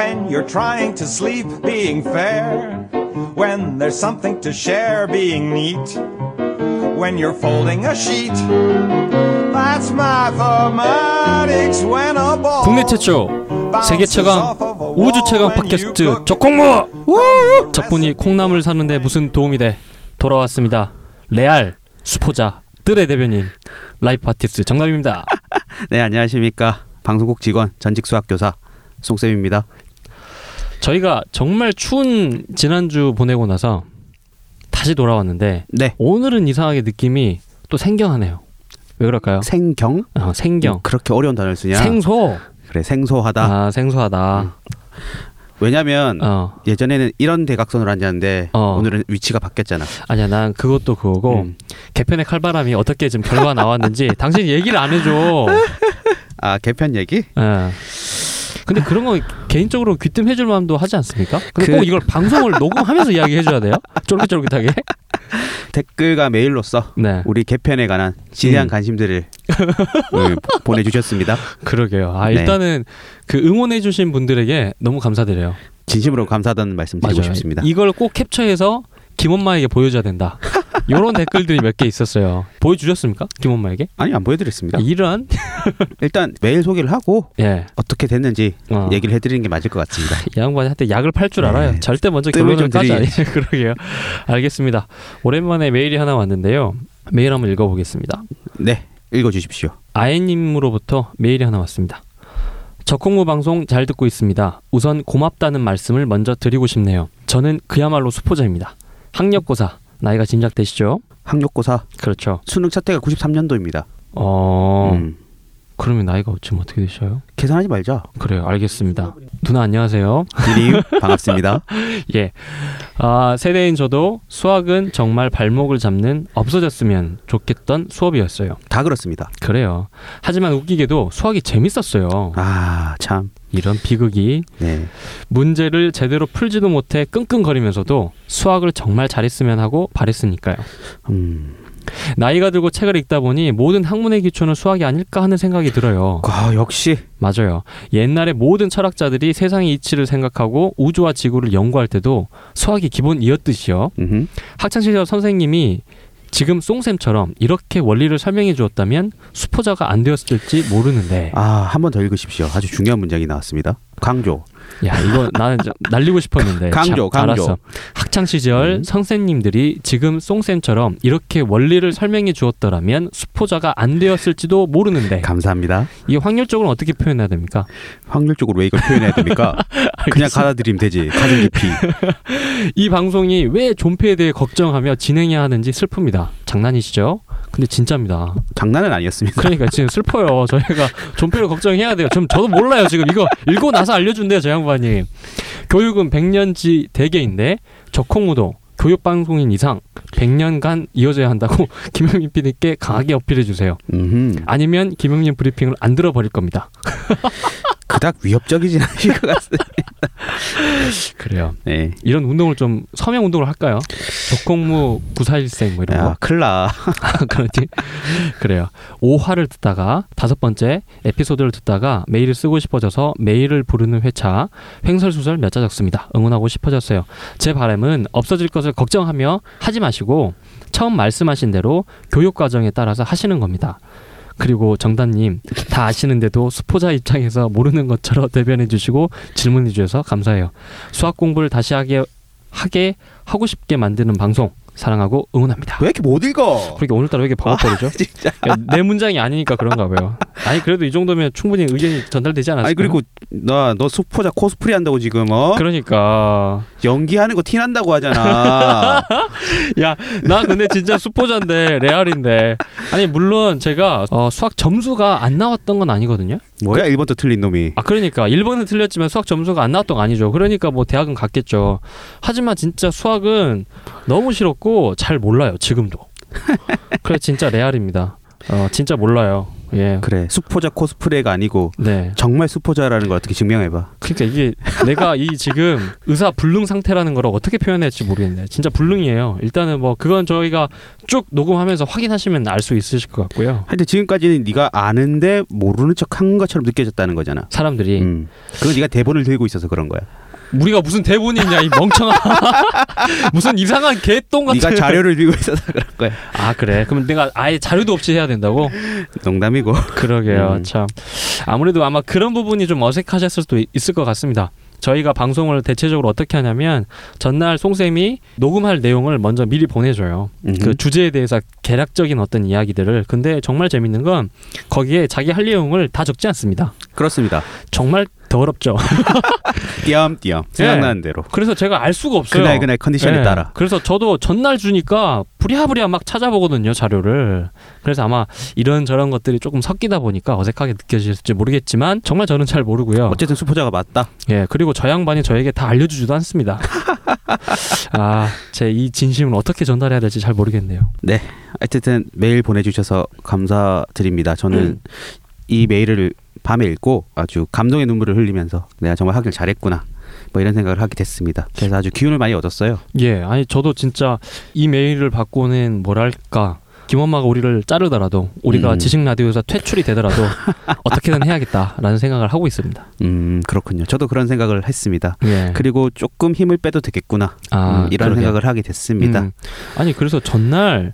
When you're trying to sleep, being fair. When there's something to share, being neat. When you're folding a sheet. That's mathematics when a ball 국내 최초 세계 최강 우주 최강 팟캐스트 적콩무 적분이 콩나물 사는데 무슨 도움이 돼 돌아왔습니다 레알 수포자 뜰의 대변인 라이프 아티스트 정남입니다 네 안녕하십니까 방송국 직원 전직 수학교사 송쌤입니다. 저희가 정말 추운 지난주 보내고 나서 다시 돌아왔는데 네 오늘은 이상하게 느낌이 또 생경하네요 왜 그럴까요? 생경 어, 생경 음, 그렇게 어려운 단어를 쓰냐? 생소 그래 생소하다. 아 생소하다 왜냐면 어 예전에는 이런 대각선으로 앉았는데 어. 오늘은 위치가 바뀌었잖아. 아니야 난 그것도 그거고 음. 개편의 칼바람이 어떻게 지금 결과가 나왔는지 당신이 얘기를 안 해줘. 아 개편 얘기? 예. 근데 그런 거 개인적으로 귀뜸해줄 마음도 하지 않습니까? 근데 그- 꼭 이걸 방송을 녹음하면서 이야기해줘야 돼요? 쫄깃쫄깃하게? 댓글과 메일로서 네. 우리 개편에 관한 지대한 음. 관심들을 음, 보내주셨습니다. 그러게요. 아, 네. 일단은 그 응원해주신 분들에게 너무 감사드려요. 진심으로 감사하다는 말씀 드리고 맞아요. 싶습니다. 이걸 꼭 캡처해서 김엄마에게 보여줘야 된다. 이런 댓글들이 몇 개 있었어요. 보여주셨습니까? 김엄마에게? 아니 안 보여드렸습니다. 이런? 일단 메일 소개를 하고 예. 어떻게 됐는지 어. 얘기를 해드리는 게 맞을 것 같습니다. 이 양반한테 약을 팔줄 네. 알아요. 절대 먼저 결론을 좀 까지 아니. 그러게요. 알겠습니다. 오랜만에 메일이 하나 왔는데요. 메일 한번 읽어보겠습니다. 네 읽어주십시오. 아예님으로부터 메일이 하나 왔습니다. 적콩무 방송 잘 듣고 있습니다. 우선 고맙다는 말씀을 먼저 드리고 싶네요. 저는 그야말로 수포자입니다. 학력고사 나이가 짐작되시죠? 학력고사 그렇죠. 수능 첫 해가 93년도입니다. 어 음. 그러면 나이가 지금 어떻게 되셔요? 계산하지 말자. 그래요. 알겠습니다. 누나 안녕하세요. 디님 반갑습니다. 예. 아, 세대인 저도 수학은 정말 발목을 잡는 없어졌으면 좋겠던 수업이었어요. 다 그렇습니다. 그래요. 하지만 웃기게도 수학이 재밌었어요. 아 참. 이런 비극이 네. 문제를 제대로 풀지도 못해 끙끙거리면서도 수학을 정말 잘했으면 하고 바랬으니까요. 음. 나이가 들고 책을 읽다 보니 모든 학문의 기초는 수학이 아닐까 하는 생각이 들어요. 아 역시 맞아요. 옛날에 모든 철학자들이 세상의 이치를 생각하고 우주와 지구를 연구할 때도 수학이 기본이었듯이요. 음흠. 학창시절 선생님이 지금 송쌤처럼 이렇게 원리를 설명해 주었다면 수포자가 안 되었을지 모르는데 아 한 번 더 읽으십시오. 아주 중요한 문장이 나왔습니다. 강조. 야 이거 나는 좀 날리고 싶었는데 강조, 자, 강조. 알았어. 학창 시절 음. 선생님들이 지금 송쌤처럼 이렇게 원리를 설명해 주었더라면 수포자가 안 되었을지도 모르는데 감사합니다. 이게 확률적으로 어떻게 표현해야 됩니까? 확률적으로 왜 이걸 표현해야 됩니까? 그냥 받아들이면 되지. 가정 깊이. 이 방송이 왜 존폐에 대해 걱정하며 진행해야 하는지 슬픕니다. 장난이시죠? 근데 진짜입니다. 장난은 아니었습니다. 그러니까 지금 슬퍼요. 저희가 존폐를 걱정해야 돼요. 좀 저도 몰라요. 지금 이거 읽고 나서 알려준대요. 저 양반이. 교육은 100년지 대계인데 적콩무도 교육 방송인 이상 100년간 이어져야 한다고 김영민 PD께 강하게 어필해 주세요. 아니면 김영민 브리핑을 안 들어버릴 겁니다. 그닥 위협적이진 않으실 것 같습니다. 그래요. 네. 이런 운동을 좀 서명 운동을 할까요? 적콩무 941생 뭐 이런 거. 야 큰일나. 그렇지. 그래요. 5화를 듣다가 다섯 번째 에피소드를 듣다가 메일을 쓰고 싶어져서 메일을 부르는 회차 횡설수설 몇 자 적습니다. 응원하고 싶어졌어요. 제 바람은 없어질 것을 걱정하며 하지 마시고 처음 말씀하신 대로 교육 과정에 따라서 하시는 겁니다. 그리고 정단님 다 아시는데도 수포자 입장에서 모르는 것처럼 대변해 주시고 질문해 주셔서 감사해요. 수학 공부를 다시 하게 하게 하고 싶게 만드는 방송 사랑하고 응원합니다. 왜 이렇게 못 읽어? 그러니까 오늘따라 왜 이렇게 버벅거리죠? 진짜. 그러니까 내 문장이 아니니까 그런가 봐요. 아니 그래도 이 정도면 충분히 의견이 전달되지 않았을까요? 아니 그리고 나 너 수포자 코스프레 한다고 지금 어? 그러니까 연기하는 거 티 난다고 하잖아. 야 나 근데 진짜 수포자인데 레알인데 아니 물론 제가 어, 수학 점수가 안 나왔던 건 아니거든요. 뭐야 1번도 틀린 놈이. 아 그러니까 1번은 틀렸지만 수학 점수가 안 나왔던 거 아니죠. 그러니까 뭐 대학은 갔겠죠. 하지만 진짜 수학은 너무 싫었고 잘 몰라요 지금도. 그래 진짜 레알입니다. 어 진짜 몰라요. 예. 그래 수포자 코스프레가 아니고 네. 정말 수포자라는 걸 어떻게 증명해봐. 그러니까 이게 내가 이 지금 의사 불능 상태라는 걸 어떻게 표현해야 할지 모르겠네. 진짜 불능이에요. 일단은 뭐 그건 저희가 쭉 녹음하면서 확인하시면 알 수 있으실 것 같고요. 하여튼 지금까지는 네가 아는데 모르는 척 한 것처럼 느껴졌다는 거잖아. 사람들이 음. 그건 네가 대본을 들고 있어서 그런 거야. 우리가 무슨 대본이 있냐 이 멍청아 무슨 이상한 개똥 같은 네가 자료를 들고 있어서 그런 거야. 아 그래 그럼 내가 아예 자료도 없이 해야 된다고 농담이고. 그러게요 음. 참 아무래도 아마 그런 부분이 좀 어색하셨을 수도 있을 것 같습니다 저희가 방송을 대체적으로 어떻게 하냐면 전날 송쌤이 녹음할 내용을 먼저 미리 보내줘요 음. 그 주제에 대해서 개략적인 어떤 이야기들을 근데 정말 재밌는 건 거기에 자기 할 내용을 다 적지 않습니다 그렇습니다. 정말 더럽죠 띄엄띄엄 생각나는 대로. 그래서 제가 알 수가 없어요 그날 그날 컨디션에 네. 따라. 그래서 저도 전날 주니까 부랴부랴 막 찾아보거든요 자료를. 그래서 아마 이런 저런 것들이 조금 섞이다 보니까 어색하게 느껴질지 모르겠지만 정말 저는 잘 모르고요. 어쨌든 수포자가 맞다. 예 그리고 저 양반이 저에게 다 알려주지도 않습니다. 아 제 이 진심을 어떻게 전달해야 될지 잘 모르겠네요. 어쨌든 메일 보내주셔서 감사드립니다. 저는 음. 이 메일을 밤에 읽고 아주 감동의 눈물을 흘리면서 내가 정말 하길 잘했구나. 뭐 이런 생각을 하게 됐습니다. 그래서 아주 기운을 많이 얻었어요. 예 아니 저도 진짜 이 메일을 받고는 뭐랄까. 김엄마가 우리를 자르더라도 우리가 음. 지식 라디오에서 퇴출이 되더라도 어떻게든 해야겠다라는 생각을 하고 있습니다. 음 그렇군요. 저도 그런 생각을 했습니다. 예. 그리고 조금 힘을 빼도 되겠구나. 아, 음, 이런 그러게요. 생각을 하게 됐습니다. 음. 아니 그래서 전날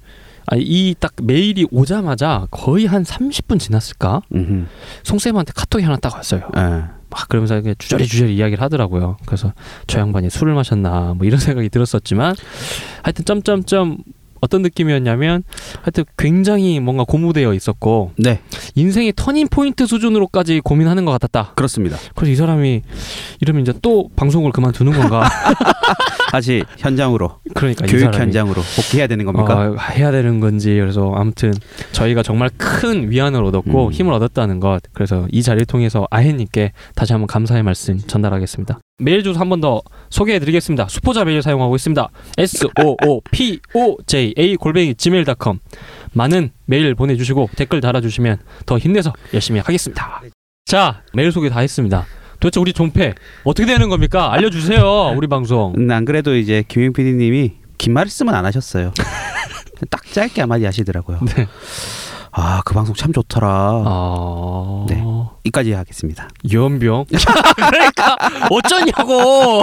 이 딱 메일이 오자마자 거의 한 30분 지났을까? 음. 송쌤한테 카톡이 하나 딱 왔어요. 예. 막 그러면서 주저리 주저리 이야기를 하더라고요. 그래서 저 양반이 술을 마셨나 뭐 이런 생각이 들었었지만 하여튼 점점점 어떤 느낌이었냐면 하여튼 굉장히 뭔가 고무되어 있었고 네 인생의 터닝 포인트 수준으로까지 고민하는 것 같았다. 그렇습니다. 그래서 이 사람이 이러면 이제 또 방송을 그만두는 건가? 다시 현장으로 그러니까 이 교육. 현장으로 복귀해야 되는 겁니까? 어, 해야 되는 건지 그래서 아무튼 저희가 정말 큰 위안을 얻었고 음. 힘을 얻었다는 것 그래서 이 자리를 통해서 아해님께 다시 한번 감사의 말씀 전달하겠습니다. 메일 주소 한 번 더 소개해드리겠습니다. 수포자 메일 사용하고 있습니다. s o o p o j a 골뱅이 gmail.com 많은 메일 보내주시고 댓글 달아주시면 더 힘내서 열심히 하겠습니다. 자 메일 소개 다 했습니다. 도대체 우리 종패 어떻게 되는 겁니까? 알려주세요. 우리 방송. 음, 안 그래도 이제 김용 PD님이 긴 말씀은 안 하셨어요. 딱 짧게 한마디 하시더라고요. 네. 아 그 방송 참 좋더라. 아... 네. 이까지 하겠습니다. 연병. 그러니까 어쩌냐고.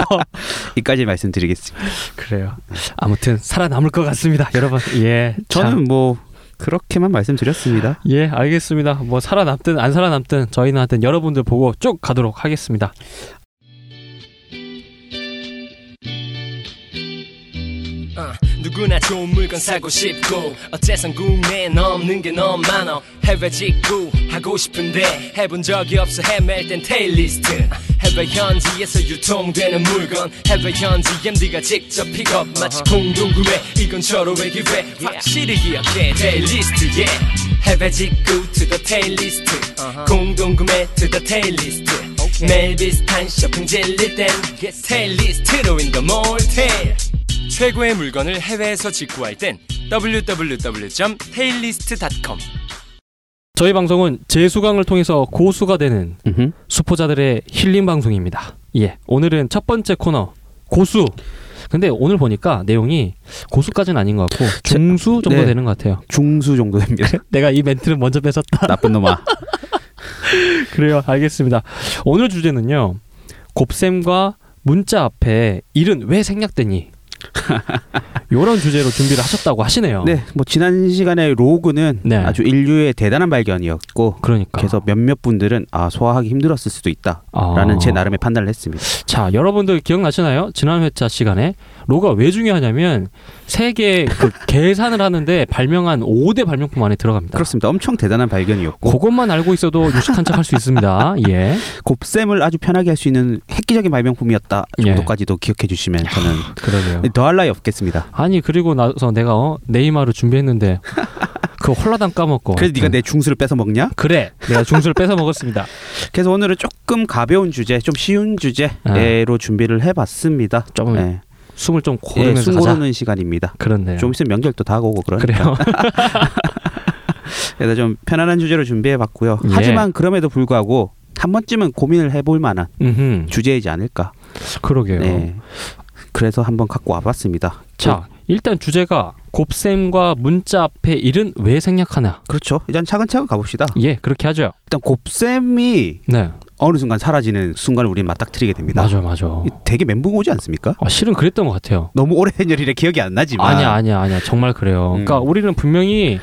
이까지 말씀드리겠습니다. 그래요. 아무튼 살아남을 것 같습니다, 여러분. 예. 저는 참. 뭐 그렇게만 말씀드렸습니다. 예, 알겠습니다. 뭐 살아남든 안 살아남든 저희는 하여튼 여러분들 보고 쭉 가도록 하겠습니다. 누구나 좋은 물건 사고 싶고 어째선 국내에 넘는 게 너무 많아. 해외 직구 하고 싶은데 해본 적이 없어. 헤맬 땐 테일리스트. 해외 현지에서 유통되는 물건. 해외 현지 MD가 직접 픽업 마치 공동구매. 이건 절호의 기회. 확실히 기억해. 테일리스트 yeah. 해외 직구 to the 테일리스트. 공동구매 to the 테일리스트. 매일 비슷한 쇼핑 질릴 땐 테일리스트로 in the mall 테일 최고의 물건을 해외에서 직구할 땐 www.taillist.com 저희 방송은 재수강을 통해서 고수가 되는 음흠. 수포자들의 힐링 방송입니다. 예, 오늘은 첫 번째 코너 고수. 근데 오늘 보니까 내용이 고수까지는 아닌 것 같고 중수 정도 네. 되는 것 같아요. 중수 정도 됩니다. 내가 이 멘트를 먼저 뺏었다. 나쁜 놈아. 그래요. 알겠습니다. 오늘 주제는요. 곱셈과 문자 앞에 일은 왜 생략되니? 요런 주제로 준비를 하셨다고 하시네요. 네, 뭐 지난 시간에 로그는 네. 아주 인류의 대단한 발견이었고 그러니까. 그래서 몇몇 분들은 아 소화하기 힘들었을 수도 있다라는 아. 제 나름의 판단을 했습니다. 자, 여러분들 기억나시나요? 지난 회차 시간에 로가 왜 중요하냐면 세계 그 계산을 하는데 발명한 5대 발명품 안에 들어갑니다. 그렇습니다. 엄청 대단한 발견이었고 그것만 알고 있어도 유식한 척 할 수 있습니다. 예. 곱셈을 아주 편하게 할 수 있는 획기적인 발명품이었다 예. 정도까지도 기억해 주시면 저는 그러게요. 더할 나위 없겠습니다. 아니 그리고 나서 내가 어, 네이마르 준비했는데 그 홀라당 까먹고. 그래서 네가 내 중수를 뺏어 먹냐? 그래. 내가 중수를 뺏어 먹었습니다. 그래서 오늘은 조금 가벼운 주제, 좀 쉬운 주제로 준비를 해봤습니다. 아. 좀 네. 숨을 좀 예, 고르면서 숨 가자. 고르는 시간입니다. 그렇네요. 좀 있으면 명절도 다가오고 그러니까. 그래요. 그래서 좀 편안한 주제로 준비해봤고요. 예. 하지만 그럼에도 불구하고 한 번쯤은 고민을 해볼 만한 음, 주제이지 않을까. 그러게요. 네. 그래서 한번 갖고 와봤습니다. 자, 일단 주제가 곱셈과 문자 앞에 일은 왜 생략하나? 그렇죠. 일단 차근차근 가봅시다. 예, 그렇게 하죠. 일단 곱셈이 네, 어느 순간 사라지는 순간을 우리는 맞닥뜨리게 됩니다. 맞아, 맞아. 이 되게 멘붕 오지 않습니까? 아, 실은 그랬던 것 같아요. 너무 오래된 일이라 기억이 안 나지만 아니야, 아니야, 아니야. 정말 그래요. 음. 그러니까 우리는 분명히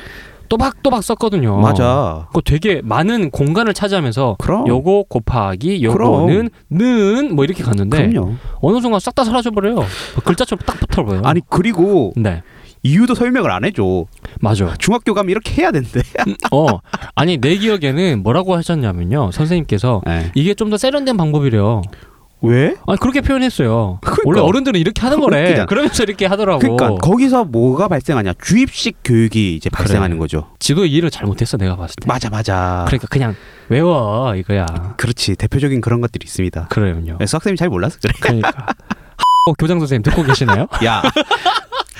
또박또박 썼거든요. 맞아. 그 되게 많은 공간을 차지하면서 그럼. 요거 곱하기. 요거는 는 뭐 이렇게 갔는데 그럼요. 어느 순간 싹 다 사라져 버려요. 글자처럼 딱 붙어 버려요. 아니 그리고 네, 이유도 설명을 안 해줘. 맞아. 중학교 가면 이렇게 해야 된대. 어, 아니 내 기억에는 뭐라고 하셨냐면요, 선생님께서 네. 이게 좀 더 세련된 방법이래요. 왜? 아니 그렇게 표현했어요. 그러니까. 원래 어른들은 이렇게 하는 거래. 웃기잖아. 그러면서 이렇게 하더라고. 그러니까 거기서 뭐가 발생하냐? 주입식 교육이 이제 발생하는 거죠. 지도 이해를 잘못했어 내가 봤을 때. 맞아, 맞아. 그러니까 그냥 외워 이거야. 그렇지. 대표적인 그런 것들이 있습니다. 그래요. 네, 수학생이 잘 몰라서 그래. 그러니까. 어, 교장 선생님 듣고 계시나요? 야,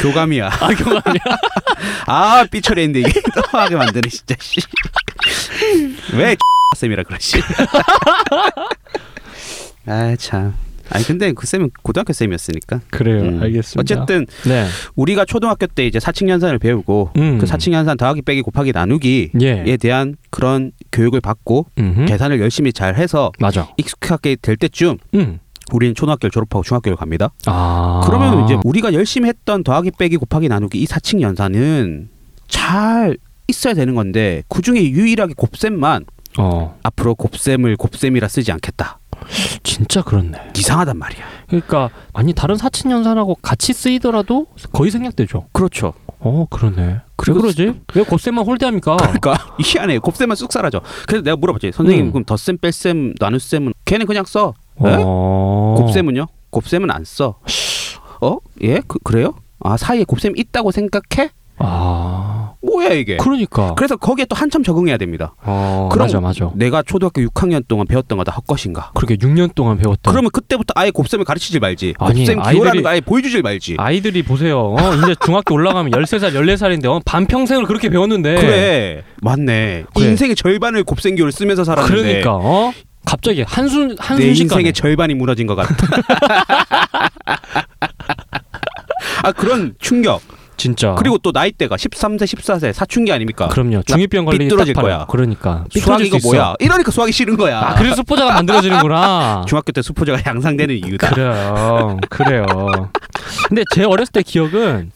교감이야. 아 교감이야. 아, 삐처리했는데 이게 또 하게 만드네 진짜. 씨. 왜 쌤이라 그러시? 아 참. 아니 근데 그 쌤은 고등학교 쌤이었으니까. 그래요. 음. 알겠습니다. 어쨌든 네. 우리가 초등학교 때 이제 사칙 연산을 배우고 음. 그 사칙 연산 더하기 빼기 곱하기 나누기에 예. 대한 그런 교육을 받고 음흠. 계산을 열심히 잘 해서 맞아. 익숙하게 될 때쯤 음. 우리는 초등학교를 졸업하고 중학교를 갑니다. 아. 그러면 이제 우리가 열심히 했던 더하기 빼기 곱하기 나누기 이 사칙 연산은 잘 있어야 되는 건데 그 중에 유일하게 곱셈만 어 앞으로 곱셈을 곱셈이라 쓰지 않겠다. 진짜 그렇네. 이상하단 말이야. 그러니까 아니 다른 사친연산하고 같이 쓰이더라도 거의 생략되죠. 그렇죠. 어 그러네. 왜 그러지? 왜 곱셈만 홀대합니까? 그러니까 희한해. 곱셈만 쑥 사라져. 그래서 내가 물어봤지. 선생님 음. 그럼 덧셈, 뺄셈, 나눗셈은 걔는 그냥 써. 에? 어. 곱셈은요? 곱셈은 안 써. 어? 예? 그, 그래요? 아 사이에 곱셈 있다고 생각해? 아 뭐야 이게? 그러니까. 그래서 거기에 또 한참 적응해야 됩니다. 어 그럼 맞아 맞아. 내가 초등학교 6학년 동안 배웠던 거다 헛것인가? 그렇게 6년 동안 배웠던. 그러면 그때부터 아예 곱셈을 가르치질 말지. 아니, 곱셈 기호라는 거 아예 보여주질 말지. 아이들이 보세요. 어, 이제 중학교 올라가면 13살, 14살인데 어, 반평생을 그렇게 배웠는데. 그래 맞네. 그래. 인생의 절반을 곱셈 기호를 쓰면서 살았는데 그러니까 어? 갑자기 한순 내 한순식간에 인생의 절반이 무너진 것 같다. 아 그런 충격. 진짜. 그리고 또 나이대가 13세, 14세 사춘기 아닙니까? 그럼요. 중이병 걸리기 삐뚤어질. 거야. 그러니까. 수학 삐뚤어질 이거. 뭐야? 이러니까 수학이 싫은 거야. 아 그래서 수포자가 만들어지는구나. 중학교 때 수포자가 양상되는 이유다. 그래요. 그래요. 근데 제 어렸을 때 기억은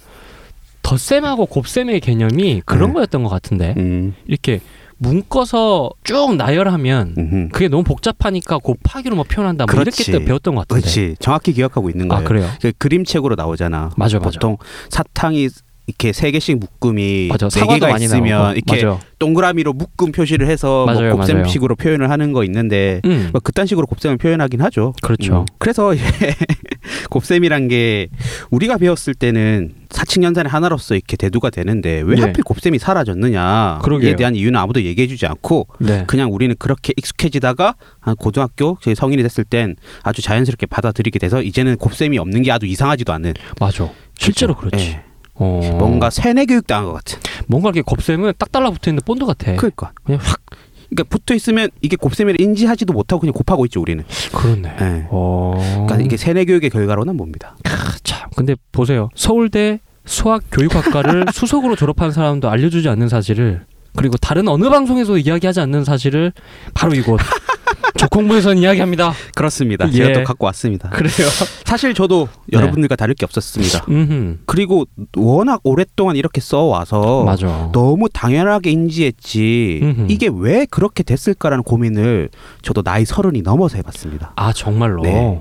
덧셈하고 곱셈의 개념이 그런 네. 거였던 것 같은데 음, 이렇게 묶어서 쭉 나열하면 음, 그게 너무 복잡하니까 곱하기로 뭐 표현한다 뭐 그렇지. 이렇게 때 배웠던 것 같은데. 그렇지. 정확히 기억하고 있는 아 거예요. 그래요. 그 그림책으로 나오잖아. 맞아 맞아. 보통 사탕이 이렇게 세 개씩 묶음이 맞아. 네 개가 있으면 나오고. 이렇게 맞아. 동그라미로 묶음 표시를 해서 뭐 맞아요, 곱셈식으로 표현을 하는 거 있는데 음. 뭐 그딴 식으로 곱셈을 표현하긴 하죠. 그렇죠. 음. 그래서 곱셈이란 게 우리가 배웠을 때는 사칙연산의 하나로서 이렇게 대두가 되는데 왜 예. 하필 곱셈이 사라졌느냐에 그러게요. 대한 이유는 아무도 얘기해주지 않고 네. 그냥 우리는 그렇게 익숙해지다가 한 고등학교 제 성인이 됐을 땐 아주 자연스럽게 받아들이게 돼서 이제는 곱셈이 없는 게 아주 이상하지도 않은 맞아. 실제로 그죠? 그렇지. 예. 어. 뭔가 세뇌 교육 당한 것 같은. 뭔가 이렇게 곱셈은 딱 달라붙어 있는 본드 같아. 그러니까 그냥 확 그러니까 붙어 있으면 이게 곱셈을 인지하지도 못하고 그냥 곱하고 있죠 우리는. 그렇네. 예. 어. 그러니까 이게 세뇌 교육의 결과로는 뭡니다. 크, 참. 근데 보세요. 서울대 수학 교육학과를 수석으로 졸업한 사람도 알려주지 않는 사실을 그리고 다른 어느 방송에서 이야기하지 않는 사실을 바로 이곳 조콩부에서는 이야기합니다. 그렇습니다. 예. 제가 또 갖고 왔습니다. 그래요. 사실 저도 네. 여러분들과 다를 게 없었습니다. 음. 그리고 워낙 오랫동안 이렇게 써와서 맞아. 너무 당연하게 인지했지 음흠. 이게 왜 그렇게 됐을까라는 고민을 저도 나이 서른이 넘어서 해봤습니다. 아 정말로. 네.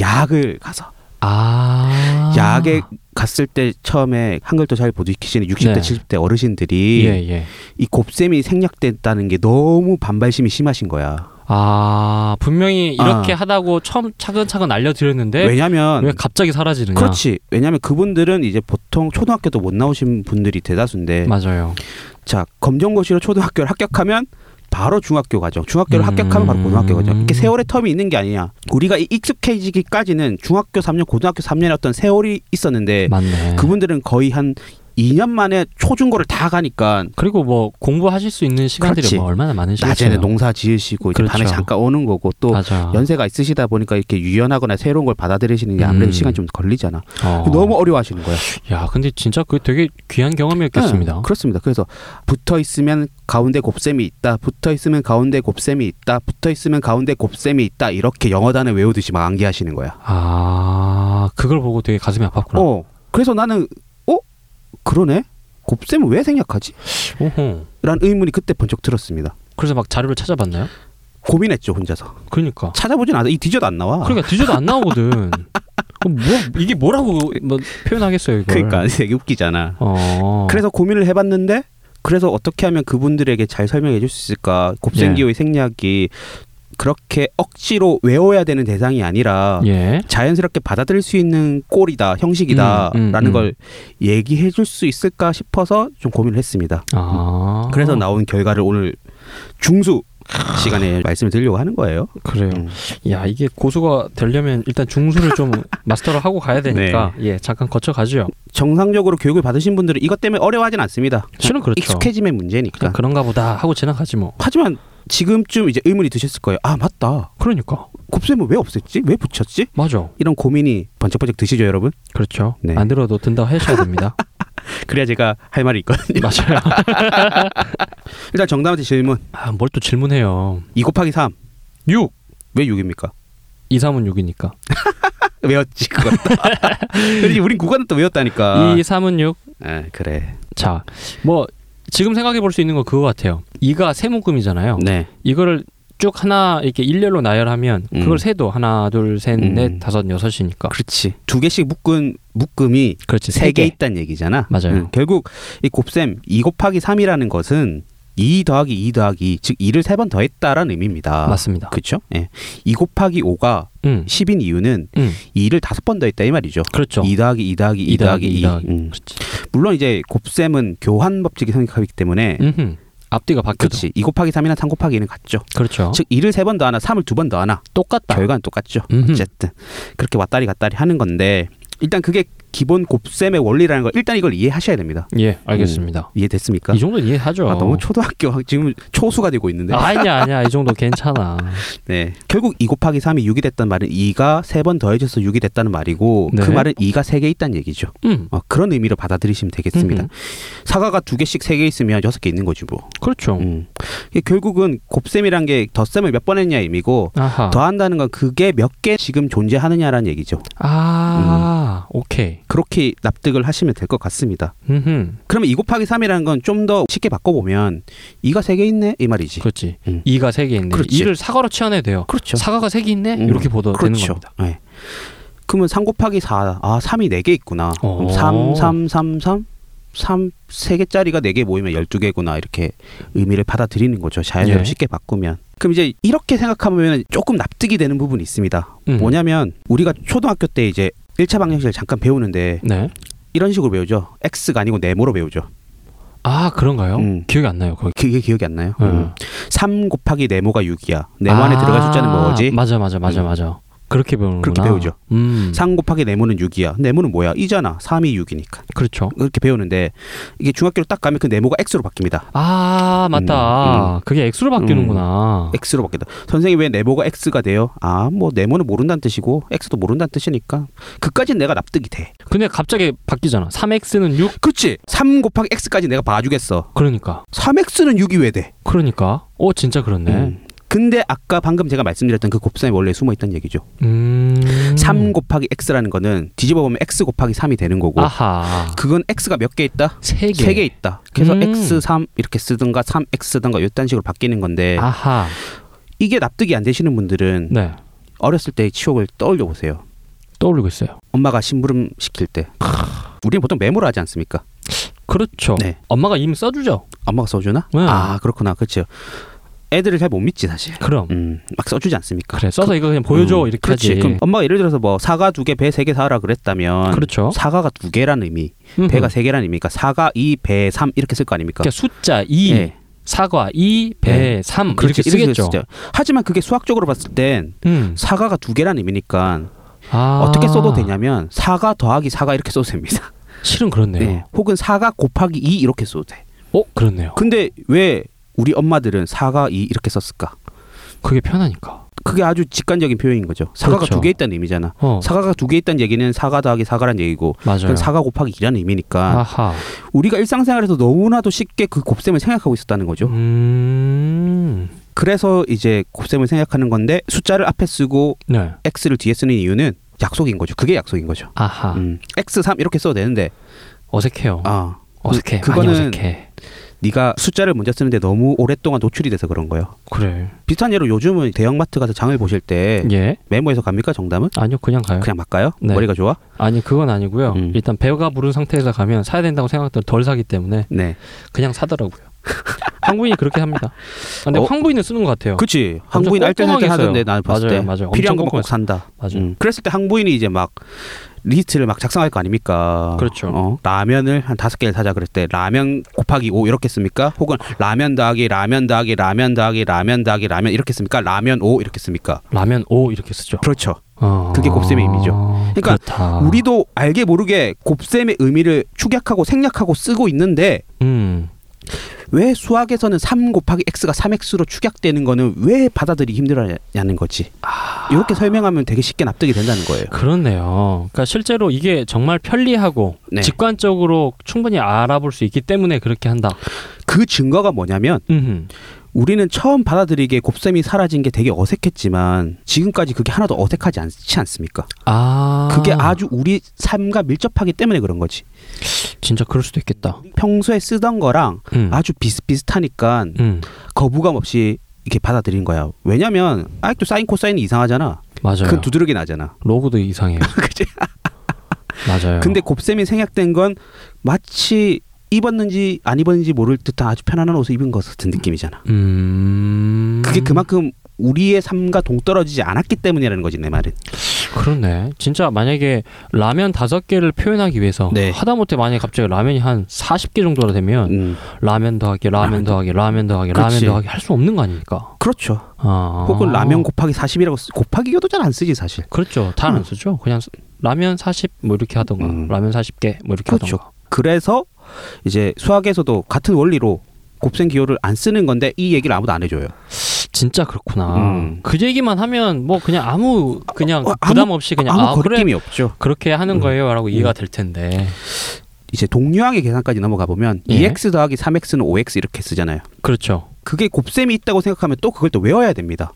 약을 가서 아. 약에 갔을 때 처음에 한글도 잘 못 익히시는 60대 네. 70대 어르신들이 예 예. 이 곱셈이 생략됐다는 게 너무 반발심이 심하신 거야. 아 분명히 이렇게 아. 하다고 처음 차근차근 알려드렸는데 왜냐면 왜 갑자기 사라지느냐? 그렇지. 왜냐면 그분들은 이제 보통 초등학교도 못 나오신 분들이 대다수인데 맞아요. 자 검정고시로 초등학교를 합격하면 바로 중학교 가죠. 중학교를 음. 합격하면 바로 고등학교 가죠. 이렇게 세월의 텀이 있는 게 아니냐. 우리가 이 익숙해지기까지는 중학교 3년, 고등학교 3년의 어떤 세월이 있었는데 맞네. 그분들은 거의 한 2년 만에 초중고를 다 가니까 그리고 뭐 공부하실 수 있는 시간들이. 뭐 얼마나 많으시겠어요. 낮에는 농사 지으시고 이제 그렇죠. 밤에 잠깐 오는 거고 또 맞아. 연세가 있으시다 보니까 이렇게 유연하거나 새로운 걸 받아들이시는 게 아무래도 음. 시간 좀 걸리잖아. 어. 너무 어려워하시는 거야. 야, 근데 진짜 그 되게 귀한 경험이었겠습니다. 네, 그렇습니다. 그래서 붙어 있으면 가운데 곱셈이 있다. 붙어 있으면 가운데 곱셈이 있다. 붙어 있으면 가운데 곱셈이 있다. 이렇게 영어 단어 외우듯이 막 암기하시는 거야. 아, 그걸 보고 되게 가슴이 아팠구나. 어. 그래서 나는 어 그러네. 곱셈을 왜 생략하지? 오호. 라는 의문이 그때 번쩍 들었습니다. 그래서 막 자료를 찾아봤나요? 고민했죠 혼자서. 그러니까. 찾아보진 않아. 이 뒤져도 안 나와. 그러니까 뒤져도 안 나오거든. 뭐 이게 뭐라고 뭐 표현하겠어요 이걸. 그러니까 되게 웃기잖아. 어. 그래서 고민을 해봤는데 그래서 어떻게 하면 그분들에게 잘 설명해 줄 수 있을까? 곱셈기호의 생략이 그렇게 억지로 외워야 되는 대상이 아니라 예. 자연스럽게 받아들일 수 있는 꼴이다, 형식이다라는 음, 음, 음. 걸 얘기해 줄 수 있을까 싶어서 좀 고민을 했습니다. 아. 그래서 나온 결과를 오늘 중수 시간에 말씀을 드리려고 하는 거예요. 그래요. 음. 야 이게 고수가 되려면 일단 중수를 좀 마스터를 하고 가야 되니까 네. 예 잠깐 거쳐 가죠. 정상적으로 교육을 받으신 분들은 이것 때문에 어려워하진 않습니다. 실은 그렇죠. 익숙해짐의 문제니까. 그런가 보다 하고 지나가지 뭐. 하지만 지금쯤 이제 의문이 드셨을 거예요. 아 맞다. 그러니까 곱셈을 왜 없앴지? 왜 붙였지? 맞아. 이런 고민이 번쩍번쩍 드시죠, 여러분? 그렇죠. 네. 안 들어도 든다고 하셔야 됩니다. 그래야 제가 할 말이 있거든요. 맞아요. 일단 정답한테 질문. 아, 뭘 또 질문해요. 2 곱하기 3. 6. 왜 6입니까? 2, 3은 6이니까. 외웠지 그건. 그렇지 우린 국어는 또 외웠다니까. 2, 3은 6. 아, 그래. 자, 뭐 지금 생각해 볼 수 있는 건 그거 같아요. 2가 세 묶음이잖아요. 네. 이거를 쭉 하나 이렇게 일렬로 나열하면 음. 그걸 세도 하나, 둘, 셋, 음. 넷, 다섯, 여섯이니까. 그렇지. 두 개씩 묶은 묶음이 그렇지. 세 개 있다는 얘기잖아. 맞아요. 응, 결국 이 곱셈 2 곱하기 3이라는 것은 2 더하기 2 더하기 즉 2를 세 번 더했다라는 의미입니다. 맞습니다. 그렇죠? 예. 2 곱하기 5가 음. 10인 이유는 음. 2를 다섯 번 더했다 이 말이죠. 그렇죠. 2 더하기 2 더하기 2이 더하기 2. 더하기 음. 그렇지. 물론 이제 곱셈은 교환 법칙이 성립하기 때문에 음흠. 앞뒤가 바뀌어도 그렇지. 2 곱하기 3이나 3 곱하기 2는 같죠. 그렇죠. 즉 2를 세 번 더 하나 3을 두 번 더 하나 똑같다. 결과는 똑같죠. 음흠. 어쨌든 그렇게 왔다리 갔다리 하는 건데 일단 그게 기본 곱셈의 원리라는 걸 일단 이걸 이해하셔야 됩니다. 예, 알겠습니다. 이해됐습니까? 이 정도는 이해하죠. 아, 너무 초등학교 지금 초수가 되고 있는데. 아니야, 아니야. 이 정도 괜찮아. 네. 결국 2 곱하기 3이 6이 됐단 말은 2가 세번 더해져서 6이 됐다는 말이고 네. 그 말은 2가 세개 있다는 얘기죠. 음. 어, 그런 의미로 받아들이시면 되겠습니다. 음흠. 사과가 두 개씩 세개 있으면 여섯 개 있는 거지 뭐. 그렇죠. 음. 결국은 곱셈이란 게 덧셈을 몇 번 했냐 의미고 아하. 더한다는 건 그게 몇 개 지금 존재하느냐라는 얘기죠. 아, 오케이. 그렇게 납득을 하시면 될 것 같습니다. 음흠. 그러면 2 곱하기 3이라는 건 좀 더 쉽게 바꿔보면 2가 세 개 있네 이 말이지. 그렇지. 음. 2가 3개 있네. 그렇지. 2를 사과로 치환해도 돼요. 그렇죠. 사과가 3개 있네. 음, 이렇게 보도 되는 그렇죠. 겁니다. 네. 그러면 3 곱하기 4. 아, 3이 4개 있구나. 어. 3, 3, 3, 3. 3, 3개짜리가 4개 모이면 12개구나. 이렇게 의미를 받아들이는 거죠. 자연스럽게 예. 쉽게 바꾸면. 그럼 이제 이렇게 생각하면 조금 납득이 되는 부분이 있습니다. 음. 뭐냐면 우리가 초등학교 때 이제 1차 방정식을 잠깐 배우는데 네. 이런 식으로 배우죠. x가 아니고 네모로 배우죠. 아, 그런가요? 음. 기억이 안 나요. 거기. 그게 기억이 안 나요? 음. 음. 3 곱하기 네모가 6이야. 네모 안에 아, 들어갈 숫자는 뭐지? 맞아, 맞아, 맞아, 음. 맞아. 그렇게 배우는구나. 그렇게 배우죠. 음. 3 곱하기 네모는 6이야. 네모는 뭐야? 이잖아. 3이 6이니까. 그렇죠. 그렇게 배우는데 이게 중학교로 딱 가면 그 네모가 x로 바뀝니다. 아, 맞다. 그게 X로 바뀌는구나. x로 바뀌다. 선생님 왜 네모가 x가 돼요? 아, 뭐 네모는 모른다는 뜻이고 x도 모른다는 뜻이니까 그까지는 내가 납득이 돼. 근데 갑자기 바뀌잖아. 3X는 6. 그렇지. 3 곱하기 x까지 내가 봐주겠어. 그러니까. 3x는 6이 왜 돼? 그러니까. 어, 진짜 그렇네. 음. 근데 아까 방금 제가 말씀드렸던 그 곱셈이 원래 숨어 있다는 얘기죠. 음. 3 곱하기 x라는 거는 뒤집어 보면 x 곱하기 3이 되는 거고 아하. 그건 x가 몇 개 있다? 세 개. 세개 있다. 그래서 음. x3 이렇게 쓰든가 3x 쓰든가 이딴 식으로 바뀌는 건데 아하. 이게 납득이 안 되시는 분들은 네. 어렸을 때의 치욕을 떠올려 보세요. 떠오르고 있어요. 엄마가 심부름 시킬 때 우리는 보통 메모를 하지 않습니까? 그렇죠. 네. 엄마가 이미 써주죠. 엄마가 써주나? 네. 아 그렇구나, 그렇죠. 애들을 잘 못 믿지 사실. 그럼. 음, 막 써주지 않습니까? 그래. 써서 이거 그냥 보여줘. 음, 이렇게 그렇지. 하지. 엄마가 예를 들어서 뭐 사과 두 개, 배 세 개 사라 그랬다면 그렇죠. 사과가 두 개라는 의미, 음흠. 배가 세 개라는 의미니까 사과 2, 배 3 이렇게 쓸 거 아닙니까? 그러니까 숫자 2, 예. 사과 2, 배 네. 3 그렇지, 이렇게 쓰겠죠. 쓰죠. 하지만 그게 수학적으로 봤을 땐 음. 사과가 두 개라는 의미니까 아. 어떻게 써도 되냐면 사과 더하기 사과 이렇게 써도 됩니다. 실은 그렇네요. 네. 혹은 4가 곱하기 2 이렇게 써도 돼. 어 그렇네요. 근데 왜 우리 엄마들은 4가 2 이렇게 썼을까? 그게 편하니까. 그게 아주 직관적인 표현인 거죠. 사과가 그렇죠. 두개 있다는 의미잖아. 어 사과가 두 개 있다는 얘기는 사과 더하기 사과란 얘기고 맞아요. 사과 곱하기 2라는 의미니까 아하. 우리가 일상생활에서 너무나도 쉽게 그 곱셈을 생각하고 있었다는 거죠. 음. 그래서 이제 곱셈을 생각하는 건데 숫자를 앞에 쓰고 네. x를 뒤에 쓰는 이유는 약속인 거죠. 그게 약속인 거죠. 아하. 음, x3 이렇게 써도 되는데 어색해요. 아 어색해. 그- 그거는 어색해. 네가 숫자를 먼저 쓰는데 너무 오랫동안 노출이 돼서 그런 거예요. 그래. 비슷한 예로 요즘은 대형마트 가서 장을 보실 때 예. 메모해서 갑니까 정답은? 아니요, 그냥 가요. 그냥 막 가요? 네. 머리가 좋아? 아니 그건 아니고요. 음. 일단 배가 부른 상태에서 가면 사야 된다고 생각도 덜 사기 때문에 네. 그냥 사더라고요. 황부인이 그렇게 합니다. 아, 근데 어? 황부인은 쓰는 것 같아요. 그치. 황부인 알뜰 꼼꼼하게 할때 하던데. 나는 봤을 맞아요, 때 맞아요. 필요한 엄청 거꼭 꼼꼼했어요. 산다. 맞아요. 음. 그랬을 때 황부인이 이제 막 리스트를 막 작성할 거 아닙니까? 그렇죠. 어, 라면을 한 다섯 개를 사자 그랬을 때 라면 곱하기 5 이렇게 씁니까? 혹은 라면 더하기 라면 더하기 라면 더하기 라면 더하기 라면 이렇게 씁니까? 라면 5 이렇게 씁니까? 라면 오 이렇게 쓰죠. 그렇죠. 어. 그게 곱셈의 의미죠. 그러니까 그렇다. 우리도 알게 모르게 곱셈의 의미를 축약하고 생략하고 쓰고 있는데 음. 왜 수학에서는 3 곱하기 x가 3x로 축약되는 거는 왜 받아들이기 힘들어하냐는 거지. 이렇게 설명하면 되게 쉽게 납득이 된다는 거예요. 그렇네요. 그러니까 실제로 이게 정말 편리하고 네. 직관적으로 충분히 알아볼 수 있기 때문에 그렇게 한다. 그 증거가 뭐냐면 음. 우리는 처음 받아들이기에 곱셈이 사라진 게 되게 어색했지만 지금까지 그게 하나도 어색하지 않지 않습니까? 아. 그게 아주 우리 삶과 밀접하기 때문에 그런 거지. 진짜 그럴 수도 있겠다. 평소에 쓰던 거랑 음. 아주 비슷비슷하니까 음. 거부감 없이 이렇게 받아들인 거야. 왜냐면 아직도 사인 코사인이 이상하잖아. 맞아요. 그건 두드러기 나잖아. 로그도 이상해요. 그치? 맞아요. 근데 곱셈이 생략된 건 마치 입었는지 안 입었는지 모를 듯한 아주 편안한 옷을 입은 것 같은 느낌이잖아. 음. 그게 그만큼 우리의 삶과 동떨어지지 않았기 때문이라는 거지 내 말은. 그렇네. 진짜 만약에 라면 다섯 개를 표현하기 위해서 네. 하다못해 만약에 갑자기 라면이 한 40개 정도로 되면 음, 라면 더하기 라면 더하기 라면 더하기 라면. 더하기 할 수 없는 거 아닙니까? 그렇죠. 아. 혹은 라면 곱하기 40이라고 쓰, 곱하기 이것도 잘 안 쓰지 사실. 그렇죠. 다안 음. 쓰죠. 그냥 스- 라면 40뭐 이렇게 하던가 음. 라면 40개 뭐 이렇게 그렇죠. 하던가. 그래서 이제 수학에서도 같은 원리로 곱셈 기호를 안 쓰는 건데 이 얘기를 아무도 안 해줘요. 진짜 그렇구나. 음. 그 얘기만 하면 뭐 그냥 아무 그냥 어, 아무- 부담 없이 그냥 아무 아 그래 거리낌이 없죠. 그렇게 하는 음. 거예요라고 음. 이해가 될 텐데. 이제 동류항의 계산까지 넘어가 보면 예. 2x 더하기 3x는 5x 이렇게 쓰잖아요. 그렇죠. 그게 곱셈이 있다고 생각하면 또 그걸 또 외워야 됩니다.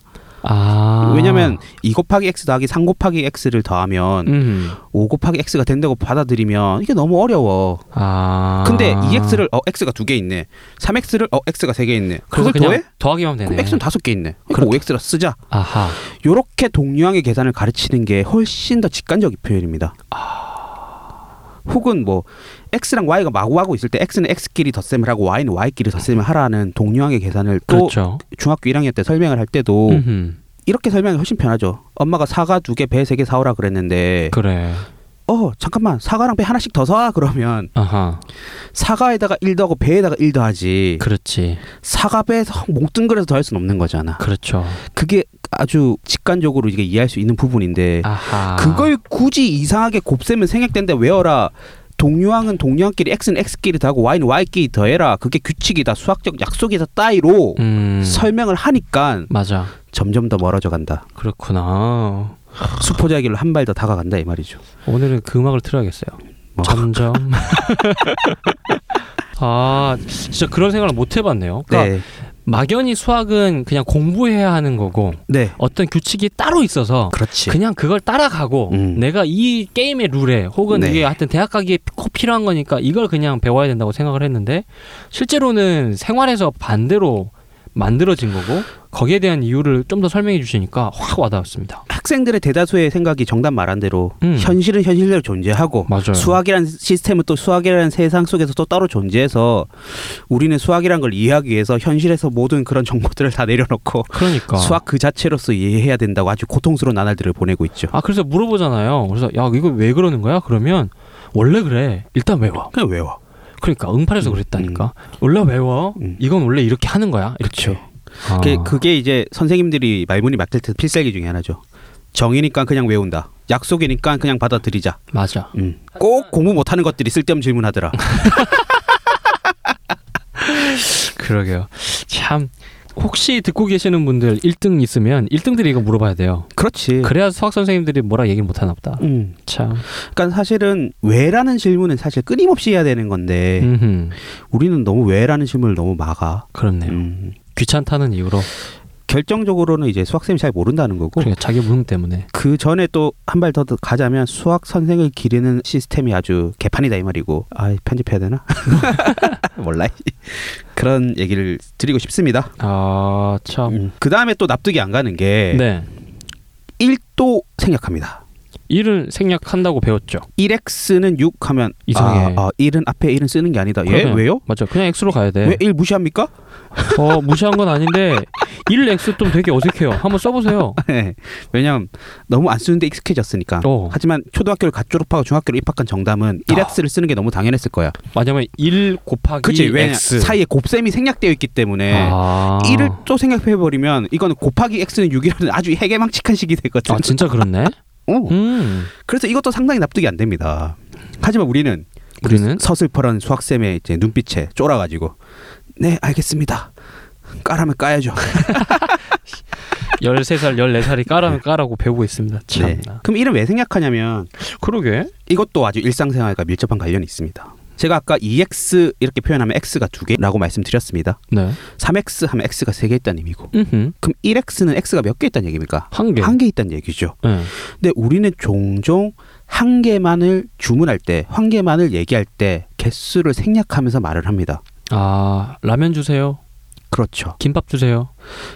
아. 왜냐면 2 곱하기 x 더하기 3 곱하기 x를 더하면 음. 5 곱하기 x가 된다고 받아들이면 이게 너무 어려워. 아. 근데 2x를 어 x가 두 개 있네. 3x를 어 x가 세 개 있네. 그래서 그걸 더해? 더하기만 되네. x는 다섯 개 있네. 그럼 5x라 쓰자. 아하. 요렇게 동류항의 계산을 가르치는 게 훨씬 더 직관적인 표현입니다. 혹은 뭐 x랑 y가 마구하고 있을 때 x는 x끼리 덧셈을 하고 y는 y끼리 덧셈을 하라는 동류항의 계산을 또 그렇죠. 중학교 1학년 때 설명을 할 때도 음흠. 이렇게 설명이 훨씬 편하죠. 엄마가 사과 두 개, 배 세 개 사오라 그랬는데 그래. 어 잠깐만 사과랑 배 하나씩 더 사와 그러면 아하. 사과에다가 1 더하고 배에다가 1 더하지 그렇지. 사과 배에서 몽뚱그려서 더할 수는 없는 거잖아. 그렇죠. 그게 아주 직관적으로 이게 이해할 수 있는 부분인데 아하. 그걸 굳이 이상하게 곱셈은 생략된데 외워라. 동류항은 동류항끼리 x는 x끼리 더하고 y는 y끼리 더해라. 그게 규칙이다. 수학적 약속이다. 따위로 음. 설명을 하니까 맞아. 점점 더 멀어져 간다. 그렇구나. 수포자 길로 한 발 더 다가간다 이 말이죠. 오늘은 그 음악을 틀어야겠어요. 뭐. 점점. 아, 진짜 그런 생각을 못 해봤네요. 그러니까 네, 막연히 수학은 그냥 공부해야 하는 거고 네, 어떤 규칙이 따로 있어서 그렇지. 그냥 그걸 따라가고 음. 내가 이 게임의 룰에 혹은 네. 이게 하여튼 대학 가기에 꼭 필요한 거니까 이걸 그냥 배워야 된다고 생각을 했는데 실제로는 생활에서 반대로 만들어진 거고 거기에 대한 이유를 좀 더 설명해 주시니까 확 와닿았습니다. 학생들의 대다수의 생각이 정답 말한 대로 음. 현실은 현실대로 존재하고 맞아요. 수학이란 시스템은 또 수학이라는 세상 속에서 또 따로 존재해서 우리는 수학이란 걸 이해하기 위해서 현실에서 모든 그런 정보들을 다 내려놓고 그러니까 수학 그 자체로서 이해해야 된다고 아주 고통스러운 나날들을 보내고 있죠. 아 그래서 물어보잖아요. 그래서 야 이거 왜 그러는 거야? 그러면 원래 그래. 일단 외워. 그냥 외워. 그러니까 응팔에서 음, 그랬다니까. 원래 외워. 음. 이건 원래 이렇게 하는 거야. 그렇죠. 아. 그게, 그게 이제 선생님들이 말문이 막힐 때 필살기 중에 하나죠. 정이니까 그냥 외운다. 약속이니까 그냥 받아들이자. 맞아. 음. 꼭 공부 못하는 것들이 쓸데없는 질문하더라. 그러게요. 참 혹시 듣고 계시는 분들 1등 있으면 1등들이 이거 물어봐야 돼요. 그렇지. 그래야 수학 선생님들이 뭐라 얘기를 못 하나 보다. 음. 참. 그러니까 사실은 왜라는 질문은 사실 끊임없이 해야 되는 건데 음흠. 우리는 너무 왜라는 질문을 너무 막아. 그렇네요. 음. 귀찮다는 이유로 결정적으로는 이제 수학 쌤이 잘 모른다는 거고 그러니까 자기 무능 때문에 그 전에 또 한 발 더 가자면 수학 선생을 기르는 시스템이 아주 개판이다 이 말이고 아 편집해야 되나 몰라 그런 얘기를 드리고 싶습니다. 아 참. 음. 그 다음에 또 납득이 안 가는 게 네. 1도 생략합니다. 1을 생략한다고 배웠죠. 1x는 6 하면 이상해. 아, 아 1은 앞에 1은 쓰는 게 아니다. 예? 왜요? 맞아. 그냥 X로 가야 돼. 왜 1 무시합니까? 어, 무시한 건 아닌데 1X 좀 되게 어색해요. 한번 써 보세요. 네. 왜냐면 너무 안 쓰는데 익숙해졌으니까. 어. 하지만 초등학교를 갓 졸업하고 중학교를 입학한 정담은 1x를 쓰는 게 너무 당연했을 거야. 왜냐면 1 곱하기 그치? 왜 X. 사이에 곱셈이 생략되어 있기 때문에 아. 1을 또 생략해 버리면 이거는 곱하기 x는 6이라는 아주 해괴망측한 식이 되거든. 아 진짜 그렇네. 어. 음. 그래서 이것도 상당히 납득이 안 됩니다. 하지만 우리는 우리는 서슬퍼런 수학쌤의 이제 눈빛에 쫄아가지고 네 알겠습니다. 까라면 까야죠. 13살, 14살이 까라면 까라고 배우고 있습니다. 참나. 네. 그럼 이름 왜 생략하냐면 그러게. 이것도 아주 일상생활과 밀접한 관련이 있습니다. 제가 아까 2x 이렇게 표현하면 x가 두 개라고 말씀드렸습니다. 네. 3x 하면 x가 세 개 있다는 의미고. 음흠. 그럼 1x는 x가 몇 개 있다는 얘기입니까? 한 개. 한 개 있다는 얘기죠. 네. 근데 우리는 종종 한 개만을 주문할 때, 한 개만을 얘기할 때 개수를 생략하면서 말을 합니다. 아 라면 주세요. 그렇죠. 김밥 주세요.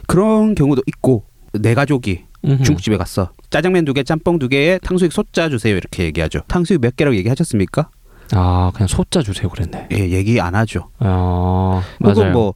그런 경우도 있고 내 가족이 음흠. 중국집에 갔어. 짜장면 두 개, 짬뽕 두 개에 탕수육 소짜 주세요. 이렇게 얘기하죠. 탕수육 몇 개라고 얘기하셨습니까? 아 그냥 소자 주세요 그랬네. 예, 얘기 안 하죠. 아 혹은 맞아요. 뭐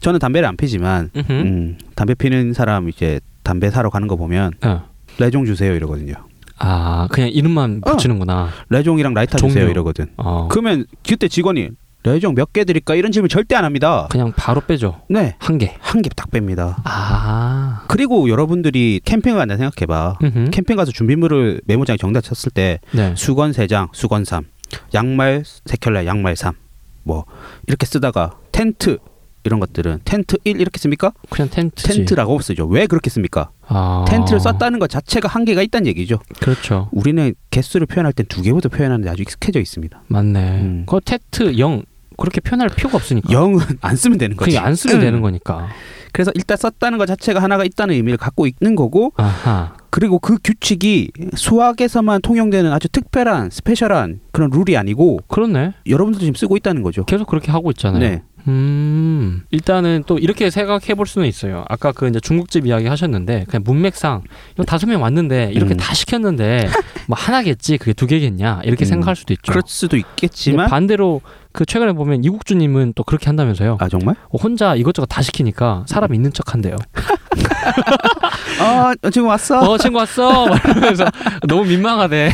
저는 담배를 안 피지만 음흠. 음, 담배 피는 사람 이제 담배 사러 가는 거 보면 네. 레종 주세요 이러거든요. 아 그냥 이름만 어. 붙이는구나. 레종이랑 라이터 종류. 주세요 이러거든. 어. 그러면 그때 직원이 레종 몇 개 드릴까 이런 질문 절대 안 합니다. 그냥 바로 빼죠. 네, 한 개. 한 개 딱 뺍니다. 아. 그리고 여러분들이 캠핑을 간다 생각해봐. 음흠. 캠핑 가서 준비물을 메모장에 적는다 쳤을 때 네. 수건 세 장, 수건 삼, 양말 세 켤레, 양말 삼, 뭐 이렇게 쓰다가 텐트 이런 것들은 텐트 1 이렇게 씁니까? 그냥 텐트지. 텐트라고 쓰죠. 왜 그렇게 씁니까? 아. 텐트를 썼다는 것 자체가 한계가 있다는 얘기죠. 그렇죠. 우리는 개수를 표현할 땐 두 개부터 표현하는 데 아주 익숙해져 있습니다. 맞네. 음. 그 텐트 0 그렇게 표현할 필요가 없으니까. 영은 안 쓰면 되는 거지. 안 쓰면 음. 되는 거니까. 그래서 일단 썼다는 것 자체가 하나가 있다는 의미를 갖고 있는 거고 아하. 그리고 그 규칙이 수학에서만 통용되는 아주 특별한 스페셜한 그런 룰이 아니고 그렇네. 여러분들도 지금 쓰고 있다는 거죠. 계속 그렇게 하고 있잖아요. 네. 음. 일단은 또 이렇게 생각해 볼 수는 있어요. 아까 그 이제 중국집 이야기 하셨는데 그냥 문맥상 이거 다섯 명 왔는데 이렇게 음. 다 시켰는데 뭐 하나겠지 그게 두 개겠냐 이렇게 음. 생각할 수도 있죠. 그럴 수도 있겠지만 반대로 그 최근에 보면 이국주님은 또 그렇게 한다면서요. 아 정말? 어, 혼자 이것저것 다 시키니까 사람 있는 척 한대요. 아 지금 왔어. 어 친구 왔어 막 이러면서 너무 민망하대.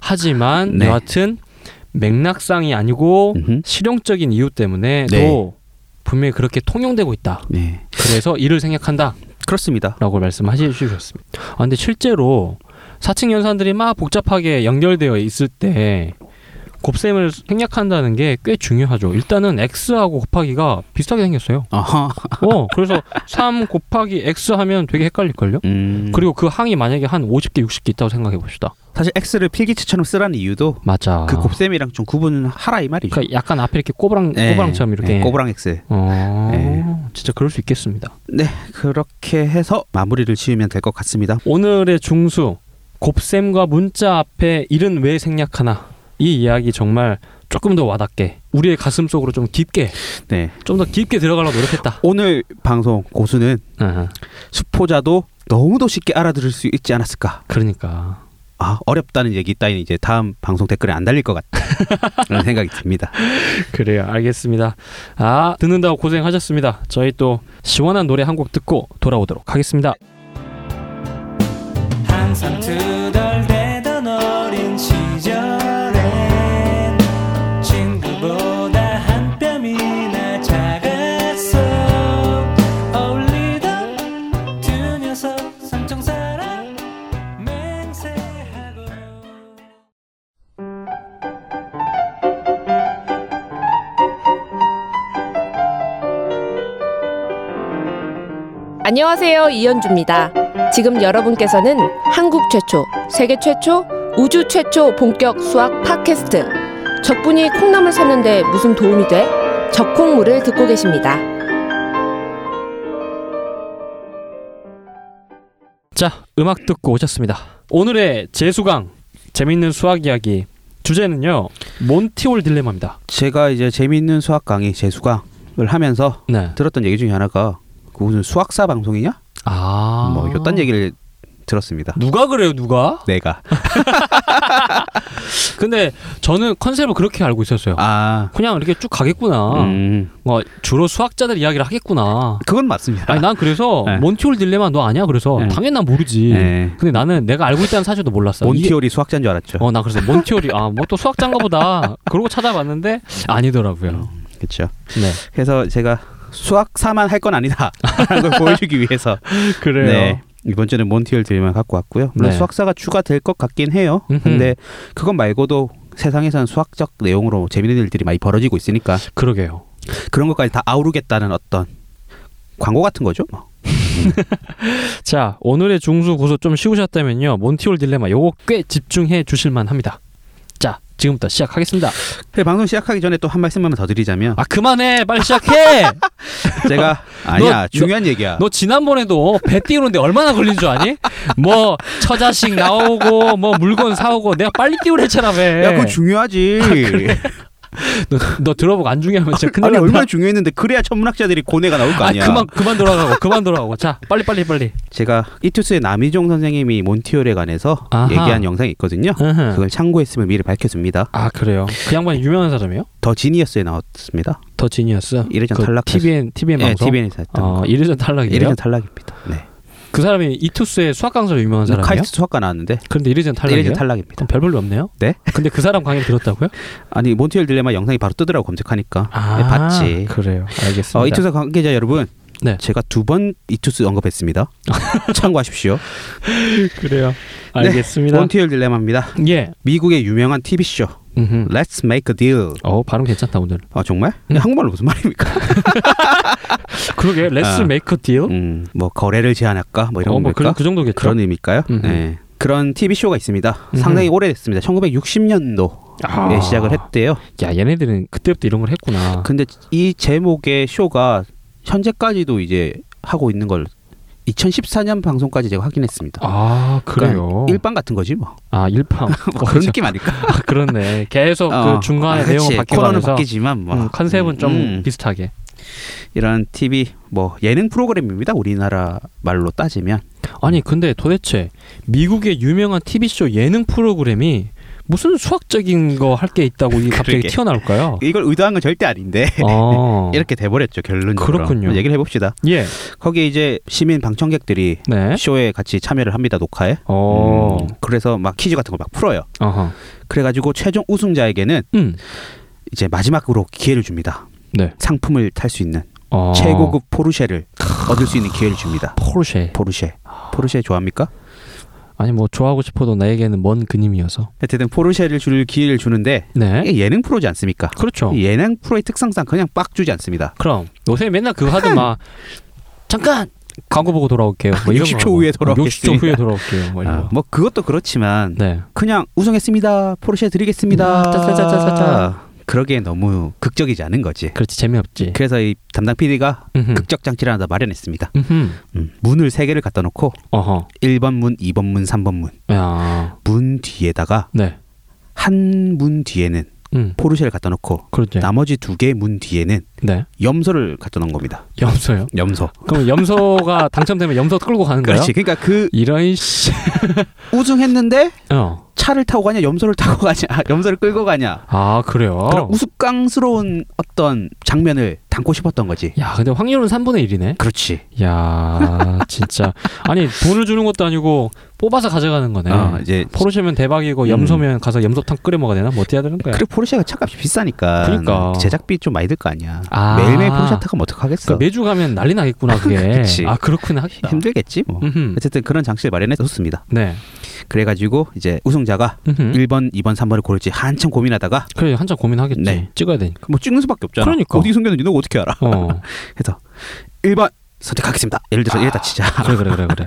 하지만 네. 여하튼 맥락상이 아니고 음흠. 실용적인 이유 때문에도 네. 분명히 그렇게 통용되고 있다. 네 그래서 이를 생략한다라고 그렇습니다. 말씀하시 주셨습니다. 아 근데 실제로 사칙 연산들이 막 복잡하게 연결되어 있을 때 곱셈을 생략한다는 게 꽤 중요하죠. 일단은 x하고 곱하기가 비슷하게 생겼어요. 아하. 어, 그래서 3 곱하기 x 하면 되게 헷갈릴걸요? 음. 그리고 그 항이 만약에 한 50개, 60개 있다고 생각해 봅시다. 사실 x를 필기체처럼 쓰라는 이유도 맞아. 그 곱셈이랑 좀 구분하라 이 말이죠. 그러니까 약간 앞에 이렇게 꼬부랑 네. 꼬부랑처럼 이렇게. 네, 꼬부랑 x. 어, 네. 진짜 그럴 수 있겠습니다. 네 그렇게 해서 마무리를 지으면 될 것 같습니다. 오늘의 중수 곱셈과 문자 앞에 일은 왜 생략하나 이 이야기 정말 조금 더 와닿게 우리의 가슴 속으로 좀 깊게 네 좀 더 깊게 들어가려 노력했다. 오늘 방송 고수는 아하, 수포자도 너무도 쉽게 알아들을 수 있지 않았을까. 그러니까 아 어렵다는 얘기 따위는 이제 다음 방송 댓글에 안 달릴 것 같다. 그런 생각이 듭니다. 그래요. 알겠습니다. 아 듣는다고 고생하셨습니다. 저희 또 시원한 노래 한 곡 듣고 돌아오도록 하겠습니다. 안녕하세요. 이현주입니다. 지금 여러분께서는 한국 최초, 세계 최초, 우주 최초 본격 수학 팟캐스트. 적분이 콩나물 샀는데 무슨 도움이 돼? 적콩물을 듣고 계십니다. 자, 음악 듣고 오셨습니다. 오늘의 재수강 재밌는 수학 이야기 주제는요. 몬티올 딜레마입니다. 제가 이제 재미있는 수학 강의 재수강을 하면서 네. 들었던 얘기 중에 하나가 그 무슨 수학사 방송이냐? 아. 뭐 이딴 얘기를 들었습니다. 누가 그래요, 누가? 내가 근데 저는 컨셉을 그렇게 알고 있었어요. 아 그냥 이렇게 쭉 가겠구나. 음, 뭐 주로 수학자들 이야기를 하겠구나. 그건 맞습니다. 아니 난 그래서 네. 몬티올 딜레마 너 아니야? 그래서 네. 당연히 난 모르지. 네. 근데 나는 내가 알고 있다는 사실도 몰랐어. 몬티올이 수학자인 줄 알았죠. 어, 나 그래서 몬티올이 아, 뭐 또 수학자인가 보다. 그러고 찾아봤는데 아니더라고요. 그렇죠. 네. 그래서 제가 수학사만 할 건 아니다 라는 걸 보여주기 위해서 그래요. 네. 이번 주는 몬티올 딜레마 갖고 왔고요. 물론 네. 수학사가 추가될 것 같긴 해요. 음흠. 근데 그것 말고도 세상에서는 수학적 내용으로 재밌는 일들이 많이 벌어지고 있으니까 그러게요. 그런 것까지 다 아우르겠다는 어떤 광고 같은 거죠. 뭐. 자, 오늘의 중수 고수 좀 쉬우셨다면요. 몬티올 딜레마 요거 꽤 집중해 주실 만 합니다. 자, 지금부터 시작하겠습니다. 네, 방송 시작하기 전에 또 한 말씀만 더 드리자면 아, 그만해. 빨리 시작해. 제가 아니야 너- 중요한 얘기야. 너 지난번에도 배 띄우는데 얼마나 걸린 줄 아니? 뭐 처자식 나오고 뭐 물건 사오고 내가 빨리 띄우랬잖아 배. 야, 그거 중요하지. 너, 너 들어보고 안 중요하면 진짜 큰일 아니 난다. 얼마나 중요했는데 그래야 천문학자들이 고뇌가 나올 거 아, 아니야. 그만 그만 돌아가고 그만 돌아가고. 자, 빨리 빨리 빨리. 제가 이투스의 남희종 선생님이 몬티올에 관해서 아하. 얘기한 영상이 있거든요. 으흠. 그걸 참고했으면 미리 밝혀줍니다. 아 그래요. 그 양반이 유명한 사람이에요? 더 지니어스에 나왔습니다. 더 지니어스. 이래전 그 탈락. TVN TVN 네, 방송. TVN에서 했던 어, 거. 이래전 탈락이에요. 이래전 탈락입니다. 네. 그 사람이 이투스의 수학 강사로 유명한 사람이에요? 카이스트 수학과 나왔는데 그런데 일회전 탈락이에요? 일회전 탈락입니다. 별 볼일 없네요. 네? 근데 그 사람 강의를 들었다고요? 아니 몬티홀 딜레마 영상이 바로 뜨더라고 검색하니까 네, 봤지. 그래요. 알겠습니다. 어, 이투스 관계자 여러분, 네. 제가 두 번 이투스 언급했습니다. 참고하십시오. 그래요. 네, 알겠습니다. 몬티홀 딜레마입니다. 예. 미국의 유명한 TV 쇼 음흠. Let's Make a Deal. 어 발음 괜찮다 오늘. 아 정말? 음. 한국말로 무슨 말입니까? 그러게 Let's 아. make deal. 음, 뭐 거래를 제안할까? 뭐 이런 어, 뭐? 그, 그 정도겠죠. 그런 의미일까요? 음흠. 네. 그런 TV 쇼가 있습니다. 음흠. 상당히 오래됐습니다. 1960년도에 아. 시작을 했대요. 야 얘네들은 그때부터 이런 걸 했구나. 근데 이 제목의 쇼가 현재까지도 이제 하고 있는 걸 2014년 방송까지 제가 확인했습니다. 아 그래요. 그러니까 일반 같은 거지 뭐. 아 일방. 뭐 그런 느낌 아닐까? 아 그렇네. 계속 어. 그 중간에 아. 코너는 바뀌어가면서 바뀌지만 뭐 음, 컨셉은 좀 음. 비슷하게. 이런 TV 뭐 예능 프로그램입니다. 우리나라 말로 따지면 아니 근데 도대체 미국의 유명한 TV 쇼 예능 프로그램이 무슨 수학적인 거 할 게 있다고 이게 갑자기. 튀어나올까요? 이걸 의도한 건 절대 아닌데 어. 이렇게 돼버렸죠 결론적으로. 그렇군요. 얘기를 해봅시다. 예. 거기 이제 시민 방청객들이 네. 쇼에 같이 참여를 합니다 녹화에. 어. 음, 그래서 막 퀴즈 같은 걸 막 풀어요. 어허. 그래가지고 최종 우승자에게는 음. 이제 마지막으로 기회를 줍니다. 네. 상품을 탈 수 있는 어. 최고급 포르쉐를 얻을 수 있는 기회를 줍니다. 포르쉐. 포르쉐. 포르쉐 좋아합니까? 아니 뭐 좋아하고 싶어도 나에게는 먼 그님이어서. 어쨌든 포르쉐를 줄 기회를 주는데 네. 이게 예능 프로지 않습니까? 그렇죠. 이 예능 프로의 특성상 그냥 빡 주지 않습니다. 그럼 요새 맨날 그거 하더만 잠깐 광고 보고 돌아올게요. 뭐 이런 60초 거. 후에. 60초 후에 돌아올게요. 뭐 아, 거. 뭐 그것도 그렇지만 네. 그냥 우승했습니다. 포르쉐 드리겠습니다. 아, 짜자자자자. 그러기에 너무 극적이지 않은 거지. 그렇지 재미없지. 그래서 이 담당 PD가 음흠. 극적 장치를 하나 더 마련했습니다. 음흠. 음, 문을 세 개를 갖다 놓고 어허. 1번 문, 2번 문, 3번 문. 야. 문 뒤에다가 네. 한 문 뒤에는 음. 포르쉐를 갖다 놓고 그렇죠. 나머지 두 개 문 뒤에는 네. 염소를 갖다 놓은 겁니다. 염소요. 염소. 그럼 염소가 당첨되면 염소 끌고 가는 거예요? 그렇지. 그러니까 그 이런 씨. 우승했는데 어. 차를 타고 가냐, 염소를 타고 가냐, 염소를 끌고 가냐. 아 그래요. 그런 우스꽝스러운 어떤 장면을 담고 싶었던 거지. 야 근데 확률은 3분의 1이네. 그렇지. 야 진짜 아니 돈을 주는 것도 아니고 뽑아서 가져가는 거네. 어, 이제 포르쉐면 대박이고 음. 염소면 가서 염소탕 끓여 먹어야 되나? 뭐 어떻게 해야 되는 거야? 그래 포르쉐가 차값이 비싸니까 그러니까. 제작비 좀 많이 들 거 아니야. 아. 매일매일 포르쉐 타면 어떡하겠어. 그러니까 매주 가면 난리 나겠구나 그게. 아 그렇구나. 힘들겠지 뭐. 음흠. 어쨌든 그런 장치를 마련해서 좋습니다. 네. 그래가지고 이제 우승 자가 음흠. 1번, 2번, 3번을 고를지 한참 고민하다가 그래 한참 고민하겠지. 네. 찍어야 되니까. 뭐 찍는 수밖에 없잖아. 그러니까. 어디 숨겼는지 너가 어떻게 알아? 어. 그래서 1번 선택하겠습니다. 예를 들어서 이랬다 치자. 그래 그래 그래 그래.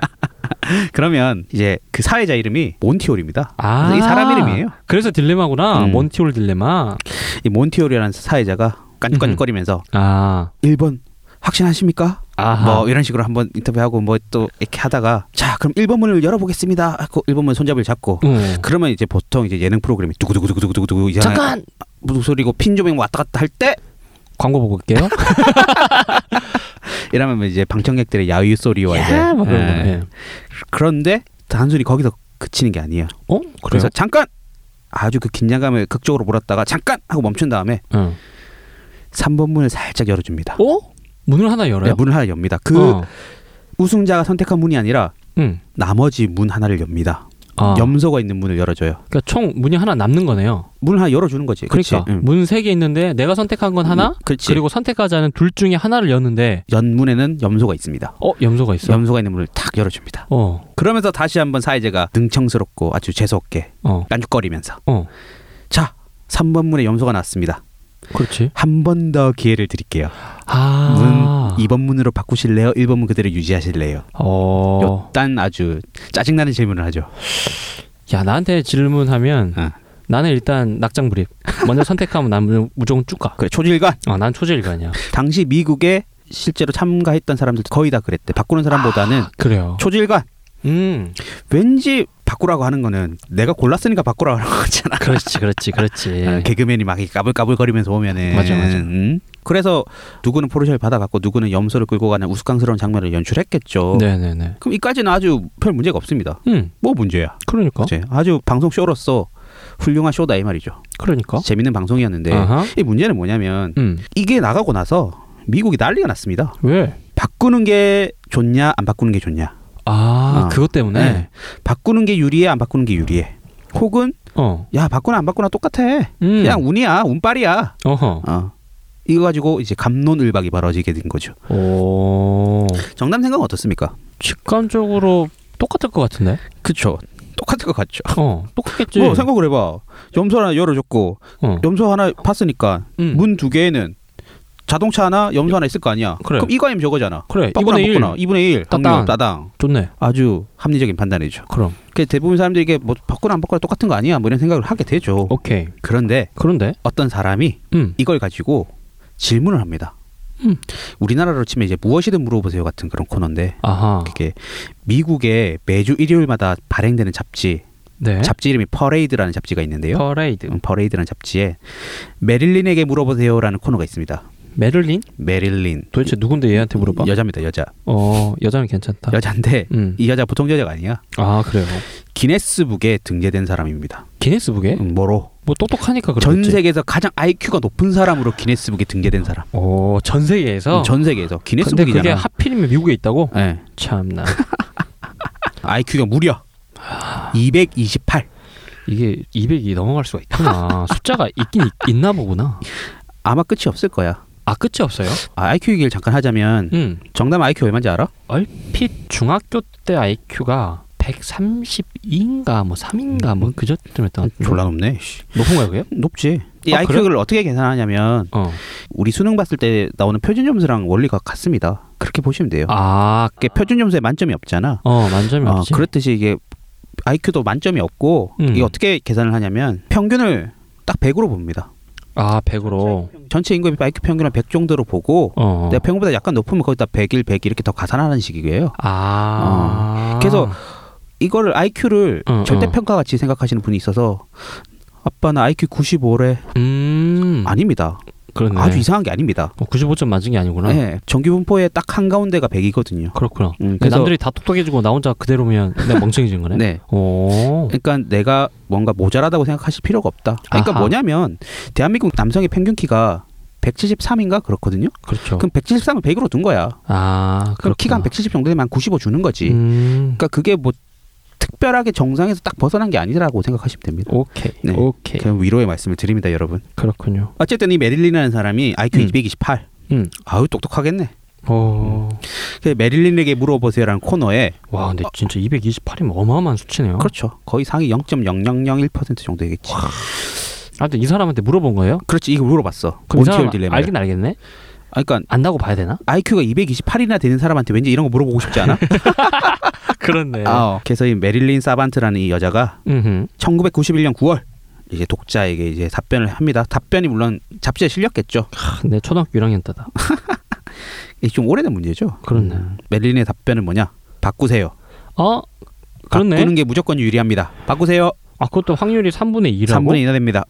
그러면 이제 그 사회자 이름이 몬티올입니다. 아, 이 사람 이름이에요. 그래서 딜레마구나. 음. 몬티올 딜레마. 이 몬티올이라는 사회자가 깐죽깐죽거리면서 아, 1번 확신하십니까? 아하. 뭐 이런 식으로 한번 인터뷰하고 뭐 또 이렇게 하다가 자 그럼 1번 문을 열어보겠습니다. 하고 1번 문 손잡이를 잡고 어. 그러면 이제 보통 이제 예능 프로그램이 두구두구두구두구두구 이상한 잠깐 무슨 소리고 핀 조명 왔다 갔다 할 때 광고 보고 올게요. 이러면 이제 방청객들의 야유 소리와 이제 야, 뭐 그런 거. 예. 예. 그런데 단순히 거기서 그치는 게 아니에요. 어? 그래서 그래서 잠깐 아주 그 긴장감을 극적으로 몰았다가 잠깐 하고 멈춘 다음에 어. 3번 문을 살짝 열어줍니다. 어? 문을 하나 열어요? 네, 문을 하나 엽니다. 그 어. 우승자가 선택한 문이 아니라 응. 나머지 문 하나를 엽니다. 아. 염소가 있는 문을 열어줘요. 그러니까 총 문이 하나 남는 거네요. 문을 하나 열어주는 거지. 그러니까 응. 문세 개 있는데 내가 선택한 건 하나, 음. 그리고 선택하지 않은 둘 중에 하나를 여는데 연문에는 염소가 있습니다. 어 염소가 있어. 염소가 있는 문을 탁 열어줍니다. 어. 그러면서 다시 한번 사회자가 능청스럽고 아주 재수 없게 어. 깐죽거리면서 어. 자 3번 문에 염소가 났습니다. 그렇지. 한 번 더 기회를 드릴게요. 아. 문 2번 문으로 바꾸실래요? 1번 문 그대로 유지하실래요? 어. 요딴 아주 짜증나는 질문을 하죠. 야 나한테 질문하면 어. 나는 일단 낙장 불입. 먼저 선택하면 난 무- 무조건 쭉 가. 그래 초질관. 어, 난 초질관이야. 당시 미국에 실제로 참가했던 사람들 거의 다 그랬대. 바꾸는 사람보다는 그래요. 초질관. 음. 왠지 바꾸라고 하는 거는 내가 골랐으니까 바꾸라고 하는 거잖아. 그렇지, 그렇지, 그렇지. 아, 개그맨이 막 까불까불거리면서 오면은 맞아, 맞아. 음? 그래서 누구는 포르쉐를 받아갖고 누구는 염소를 끌고 가는 우스꽝스러운 장면을 연출했겠죠. 네네네. 그럼 이까지는 아주 별 문제가 없습니다. 음. 뭐 문제야? 그러니까. 그치? 아주 방송 쇼로서 훌륭한 쇼다 이 말이죠. 그러니까. 재밌는 방송이었는데 아하. 이 문제는 뭐냐면 음. 이게 나가고 나서 미국이 난리가 났습니다. 왜? 바꾸는 게 좋냐 안 바꾸는 게 좋냐. 아, 어. 그것 때문에. 네. 바꾸는 게 유리해 안 바꾸는 게 유리해. 혹은 어. 야 바꾸나 안 바꾸나 똑같아. 음. 그냥 운이야 운빨이야. 어허. 어. 이거 가지고 이제 감론을박이 벌어지게 된 거죠. 오. 정남 생각 은 어떻습니까? 직관적으로 똑같을 것 같은데. 그쵸. 똑같을 것 같죠. 어, 똑같겠지. 뭐 생각을 해봐. 염소 하나 열어줬고 어. 염소 하나 봤으니까 음. 문두 개에는 자동차 하나 염소 하나 있을 거 아니야. 그래. 럼 이거 아니면 저거잖아. 그래. 바꾸나 2분의 1. 바꾸나. 2분의 1. 따당. 따당. 좋네. 아주 합리적인 판단이죠. 그럼. 그 대부분 사람들이 이게 뭐 바꾸나 안 바꾸나 똑같은 거 아니야? 뭐 이런 생각을 하게 되죠. 오케이. 그런데 그런데 어떤 사람이 음. 이걸 가지고 질문을 합니다. 음. 우리나라로 치면 이제 무엇이든 물어보세요 같은 그런 코너인데 아하. 그게 미국에 매주 일요일마다 발행되는 잡지 네. 잡지 이름이 퍼레이드라는 잡지가 있는데요. 퍼레이드. 음, 퍼레이드라는 잡지에 메릴린에게 물어보세요라는 코너가 있습니다. 메릴린? 메릴린 도대체 누군데 얘한테 물어봐? 여자입니다 여자 어, 여자는 괜찮다. 여자인데 음. 이 여자 보통 여자가 아니야 아, 그래요. 기네스북에 등재된 사람입니다. 기네스북에? 음, 뭐로 뭐 똑똑하니까 전 그렇지. 세계에서 가장 IQ가 높은 사람으로 기네스북에 등재된 사람. 오, 전 세계에서. 음, 전 세계에서 근데 기네스북이잖아. 그게 하필이면 미국에 있다고? 예. 참나. IQ가 무려 228. 이게 200이 넘어갈 수가 있구나. 숫자가 있긴 있, 있나 보구나. 아마 끝이 없을 거야. 아 끝이 없어요? 아, IQ 얘기를 잠깐 하자면 음. 정답 IQ 얼마인지 알아? 얼핏 중학교 때 IQ가 132인가 뭐 3인가 뭐 그저쯤 했던 것. 졸라 높네. 씨. 높은 거야 그게? 높지. 이 아, IQ를 어떻게 계산하냐면 어. 우리 수능 봤을 때 나오는 표준 점수랑 원리가 같습니다. 그렇게 보시면 돼요. 아, 이게 표준 점수에 만점이 없잖아. 어 만점이 어, 없지. 그렇듯이 이게 IQ도 만점이 없고 음. 이게 어떻게 계산을 하냐면 평균을 딱 100으로 봅니다. 아 100으로. 전체 인구의 IQ 평균을 100 정도로 보고 어. 내가 평균보다 약간 높으면 거기다 101, 100 이렇게 더 가산하는 식이에요. 아. 그래서 이거를 IQ를 어, 절대 평가 같이 생각하시는 분이 있어서 아빠 나 IQ 95래 음. 아닙니다. 그렇네. 아주 이상한 게 아닙니다. 어, 95점 맞은 게 아니구나. 네, 정규 분포의 딱 한 가운데가 100이거든요. 그렇구나. 음, 그래서 남들이 다 똑똑해지고 나 혼자 그대로면 내가 멍청해진 거네. 네. 오. 그러니까 내가 뭔가 모자라다고 생각하실 필요가 없다. 그러니까 아하. 뭐냐면 대한민국 남성의 평균 키가 173인가 그렇거든요. 그렇죠. 그럼 173을 100으로 둔 거야. 아, 그럼 키가 한 170 정도 되면 한 95 주는 거지. 음. 그러니까 그게 뭐 특별하게 정상에서 딱 벗어난 게 아니라고 생각하시면 됩니다. 오케이. 네. 오케이. 그럼 위로의 말씀을 드립니다, 여러분. 그렇군요. 어쨌든 이 메릴린이라는 사람이 IQ 음. 228. 음. 아유 똑똑하겠네. 오. 그 메릴린에게 물어보세요라는 코너에 와, 근데 진짜 228이면 어마어마한 수치네요. 그렇죠. 거의 상위 0.0001% 정도 되겠지. 아, 근데 이 사람한테 물어본 거예요? 그렇지. 이거 물어봤어. 그럼 이 사람 딜레마. 알긴 알겠네. 아, 그러니까 안다고 봐야 되나? IQ가 228이나 되는 사람한테 왠지 이런 거 물어보고 싶지 않아? 그렇네. 아, 그래서 이 메릴린 사반트라는 이 여자가 음. 1991년 9월 이제 독자에게 이제 답변을 합니다. 답변이 물론 잡지에 실렸겠죠. 내 초등학교 1학년 때다. 이게 좀 오래된 문제죠. 그렇네. 음, 메릴린의 답변은 뭐냐? 바꾸세요. 어? 그렇네. 바꾸는 게 무조건 유리합니다. 바꾸세요. 아 그것도 확률이 3분의 2라고? 3분의 2나 됩니다.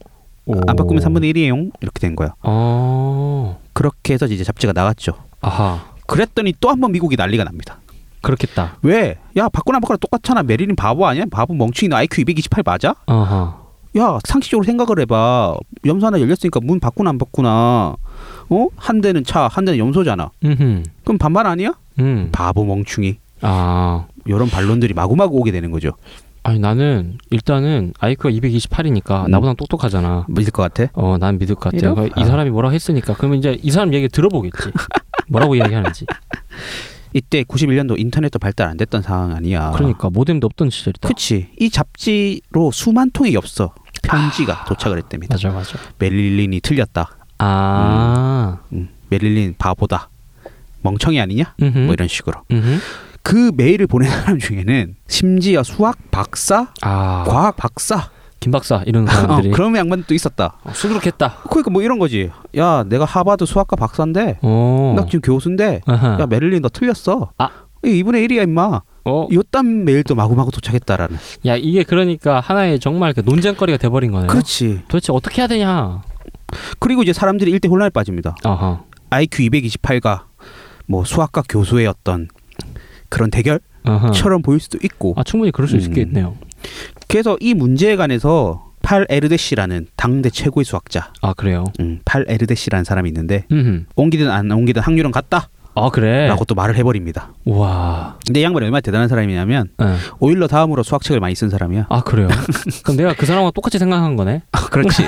안 바꾸면 3분의 1이에요. 이렇게 된 거야. 어. 그렇게 해서 이제 잡지가 나갔죠. 아하. 그랬더니 또 한 번 미국이 난리가 납니다. 그렇겠다. 왜? 야 바꾸나 바꾸나 똑같잖아. 메릴린 바보 아니야? 바보 멍청이 너 IQ 228 맞아? 아하. 야 상식적으로 생각을 해봐. 염소 하나 열렸으니까 문 바꾸나 안 바꾸나? 어? 한 대는 차, 한 대는 염소잖아. 음. 그럼 반반 아니야? 음. 바보 멍충이. 아. 이런 반론들이 마구마구 오게 되는 거죠. 아니 나는 일단은 아이큐가 228이니까 음. 나보다 똑똑하잖아. 믿을 것 같아? 어, 난 믿을 것 같아. 이래요? 그이 아. 사람이 뭐라고 했으니까 그러면 이제 이 사람 얘기 들어보겠지. 뭐라고 이야기하는지. 이때 91년도 인터넷도 발달 안 됐던 상황 아니야. 그러니까 모뎀도 없던 시절이다. 그치. 이 잡지로 수만 통의 엽서 편지가 도착을 했답니다. 맞아 맞아. 메릴린이 틀렸다. 아. 음, 메릴린 바보다. 멍청이 아니냐? 음흠. 뭐 이런 식으로. 음흠. 그 메일을 보낸 사람 중에는 심지어 수학 박사, 아. 과학 박사, 김 박사 이런 어, 사람들이 그런 양반도 있었다. 어, 수두룩했다. 그러니까 뭐 이런 거지. 야, 내가 하버드 수학과 박사인데, 어. 나 지금 교수인데, 아하. 야 메릴린 너 틀렸어. 아. 이 2분의 1이야 임마. 어. 요딴 메일도 마구마구 도착했다라는. 야 이게 그러니까 하나의 정말 그 논쟁거리가 돼버린 거네요. 그렇지. 도대체 어떻게 해야 되냐. 그리고 이제 사람들이 일대 혼란에 빠집니다. 아하. IQ 228가 뭐 수학과 교수의 어떤 그런 대결처럼. 보일 수도 있고. 아 충분히 그럴 수 음. 있겠네요. 그래서 이 문제에 관해서 팔 에르데시라는 당대 최고의 수학자, 아 그래요. 음, 팔 에르데시라는 사람이 있는데 음. 옮기든 안 옮기든 확률은 같다라고 아 그래. 또 말을 해버립니다. 와. 근데 이 양반이 얼마나 대단한 사람이냐면 예. 오일러 다음으로 수학책을 많이 쓴 사람이야. 아 그래요. 그럼 내가 그 사람과 똑같이 생각한 거네. 아, 그렇지.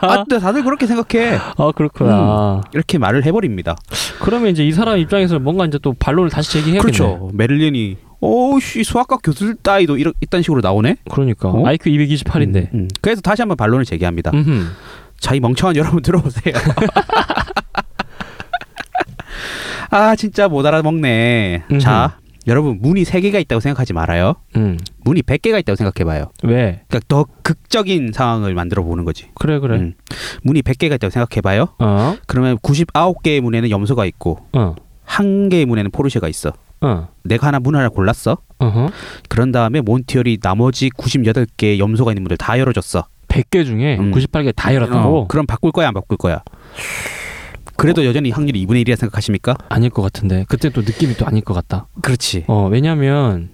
아, 다들 그렇게 생각해. 아 그렇구나. 이렇게 말을 해버립니다. 그러면 이제 이 사람 입장에서 뭔가 이제 또 반론을 다시 제기해야겠네. 그렇죠. 메릴린이 오씨 수학과 교수들 따위도 이런 이딴 식으로 나오네. 그러니까 어? IQ 228인데. 음, 음. 그래서 다시 한번 반론을 제기합니다. 음. 자, 이 멍청한 여러분 들어보세요. 아, 진짜 못 알아먹네. 음흠. 자, 여러분 문이 세 개가 있다고 생각하지 말아요. 음. 문이 100개가 있다고 생각해봐요. 왜? 그러니까 더 극적인 상황을 만들어 보는 거지. 그래 그래. 음. 문이 100개가 있다고 생각해봐요. 어. 그러면 99개의 문에는 염소가 있고 어. 한 개의 문에는 포르쉐가 있어. 어. 내가 하나 문 하나 골랐어. 어허. 그런 다음에 몬티얼이 나머지 98개의 염소가 있는 문을 다 열어줬어. 100개 중에 음. 98개 다 열었다고? 어, 그럼 바꿀 거야 안 바꿀 거야? 그래도 여전히 확률이 2분의 1이라 생각하십니까? 아닐 것 같은데. 그때 또 느낌이 또 아닐 것 같다. 그렇지. 어, 왜냐면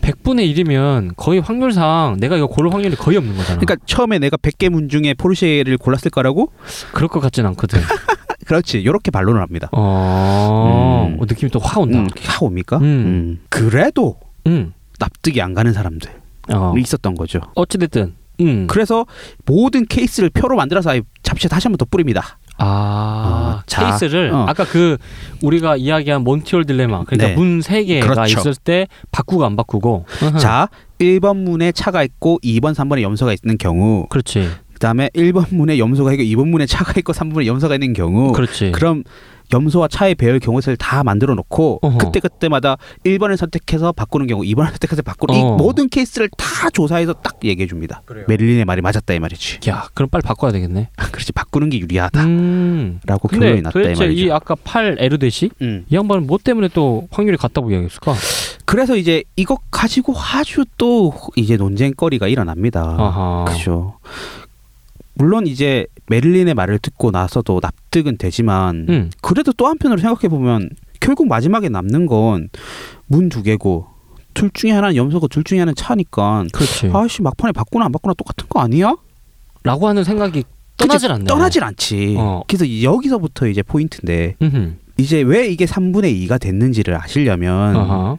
100분의 1이면 거의 확률상 내가 이거 고를 확률이 거의 없는 거잖아. 그러니까 처음에 내가 100개 문 중에 포르쉐를 골랐을 거라고? 그럴 것 같진 않거든. 그렇지. 이렇게 반론을 합니다. 어, 음. 어, 느낌이 또 확 온다. 음, 하고 옵니까? 음. 음. 그래도 음. 납득이 안 가는 사람들이 어. 있었던 거죠. 어찌됐든. 음. 그래서 모든 케이스를 표로 만들어서 아예 잡지에 다시 한 번 더 뿌립니다. 아, 어, 자, 케이스를 어. 아까 그 우리가 이야기한 몬티올 딜레마 그러니까 네. 문세 개가 그렇죠. 있을 때 바꾸고 안 바꾸고. 자, 1번 문에 차가 있고 2번, 3번에 염소가 있는 경우 그렇지. 그다음에 1번 문에 염소가 있고 2번 문에 차가 있고 3번에 염소가 있는 경우 그렇지. 그럼 염소와 차의 배열 경우를 다 만들어 놓고 어허. 그때 그때마다 1번을 선택해서 바꾸는 경우 2번을 선택해서 바꾸는 어. 이 모든 케이스를 다 조사해서 딱 얘기해 줍니다. 메릴린의 말이 맞았다 이 말이지. 야, 그럼 빨리 바꿔야 되겠네. 그렇지 바꾸는 게 유리하다라고 음. 결론이 났다 이 도대체 말이죠. 이 아까 8 에르데시 음. 이 양반은 뭐 때문에 또 확률이 같다고 이야기했을까? 그래서 이제 이것 가지고 아주 또 이제 논쟁거리가 일어납니다. 아하. 그죠. 물론 이제 메릴린의 말을 듣고 나서도 납득은 되지만 음. 그래도 또 한편으로 생각해 보면 결국 마지막에 남는 건 문 두 개고 둘 중에 하나는 염소고 둘 중에 하나는 차니까 그렇지. 아씨 막판에 바꾸나 안 바꾸나 똑같은 거 아니야? 라고 하는 생각이 떠나질 않네. 떠나질 않지. 어. 그래서 여기서부터 이제 포인트인데 음흠. 이제 왜 이게 3분의 2가 됐는지를 아시려면 아하.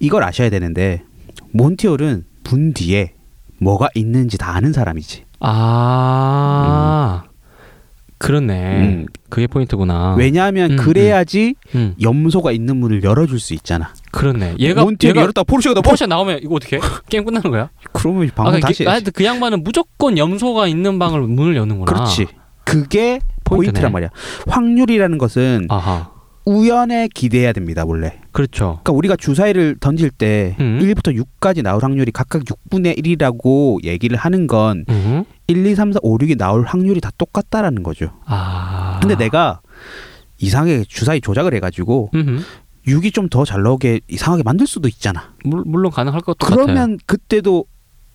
이걸 아셔야 되는데 몬티올은 문 뒤에 뭐가 있는지 다 아는 사람이지. 아. 그렇네. 음. 그게 포인트구나. 왜냐하면 음, 그래야지 음. 염소가 있는 문을 열어줄 수 있잖아. 그렇네. 얘가 얘가 열었다 포르쉐가 더 포르쉐 나오면 이거 어떻게? 게임 끝나는 거야? 그러면 방금 아, 다시 그, 하여튼 그 양반은 무조건 염소가 있는 방을 문을 여는구나. 그렇지. 그게. 포인트란 말이야. 확률이라는 것은 아하. 우연에 기대해야 됩니다, 원래. 그렇죠. 그러니까 우리가 주사위를 던질 때 음. 1부터 6까지 나올 확률이 각각 6분의 1이라고 얘기를 하는 건 음. 1, 2, 3, 4, 5, 6이 나올 확률이 다 똑같다라는 거죠. 아. 근데 내가 이상하게 주사위 조작을 해가지고 음. 6이 좀 더 잘 나오게 이상하게 만들 수도 있잖아. 물, 물론 가능할 것도 같아요. 그러면 그때도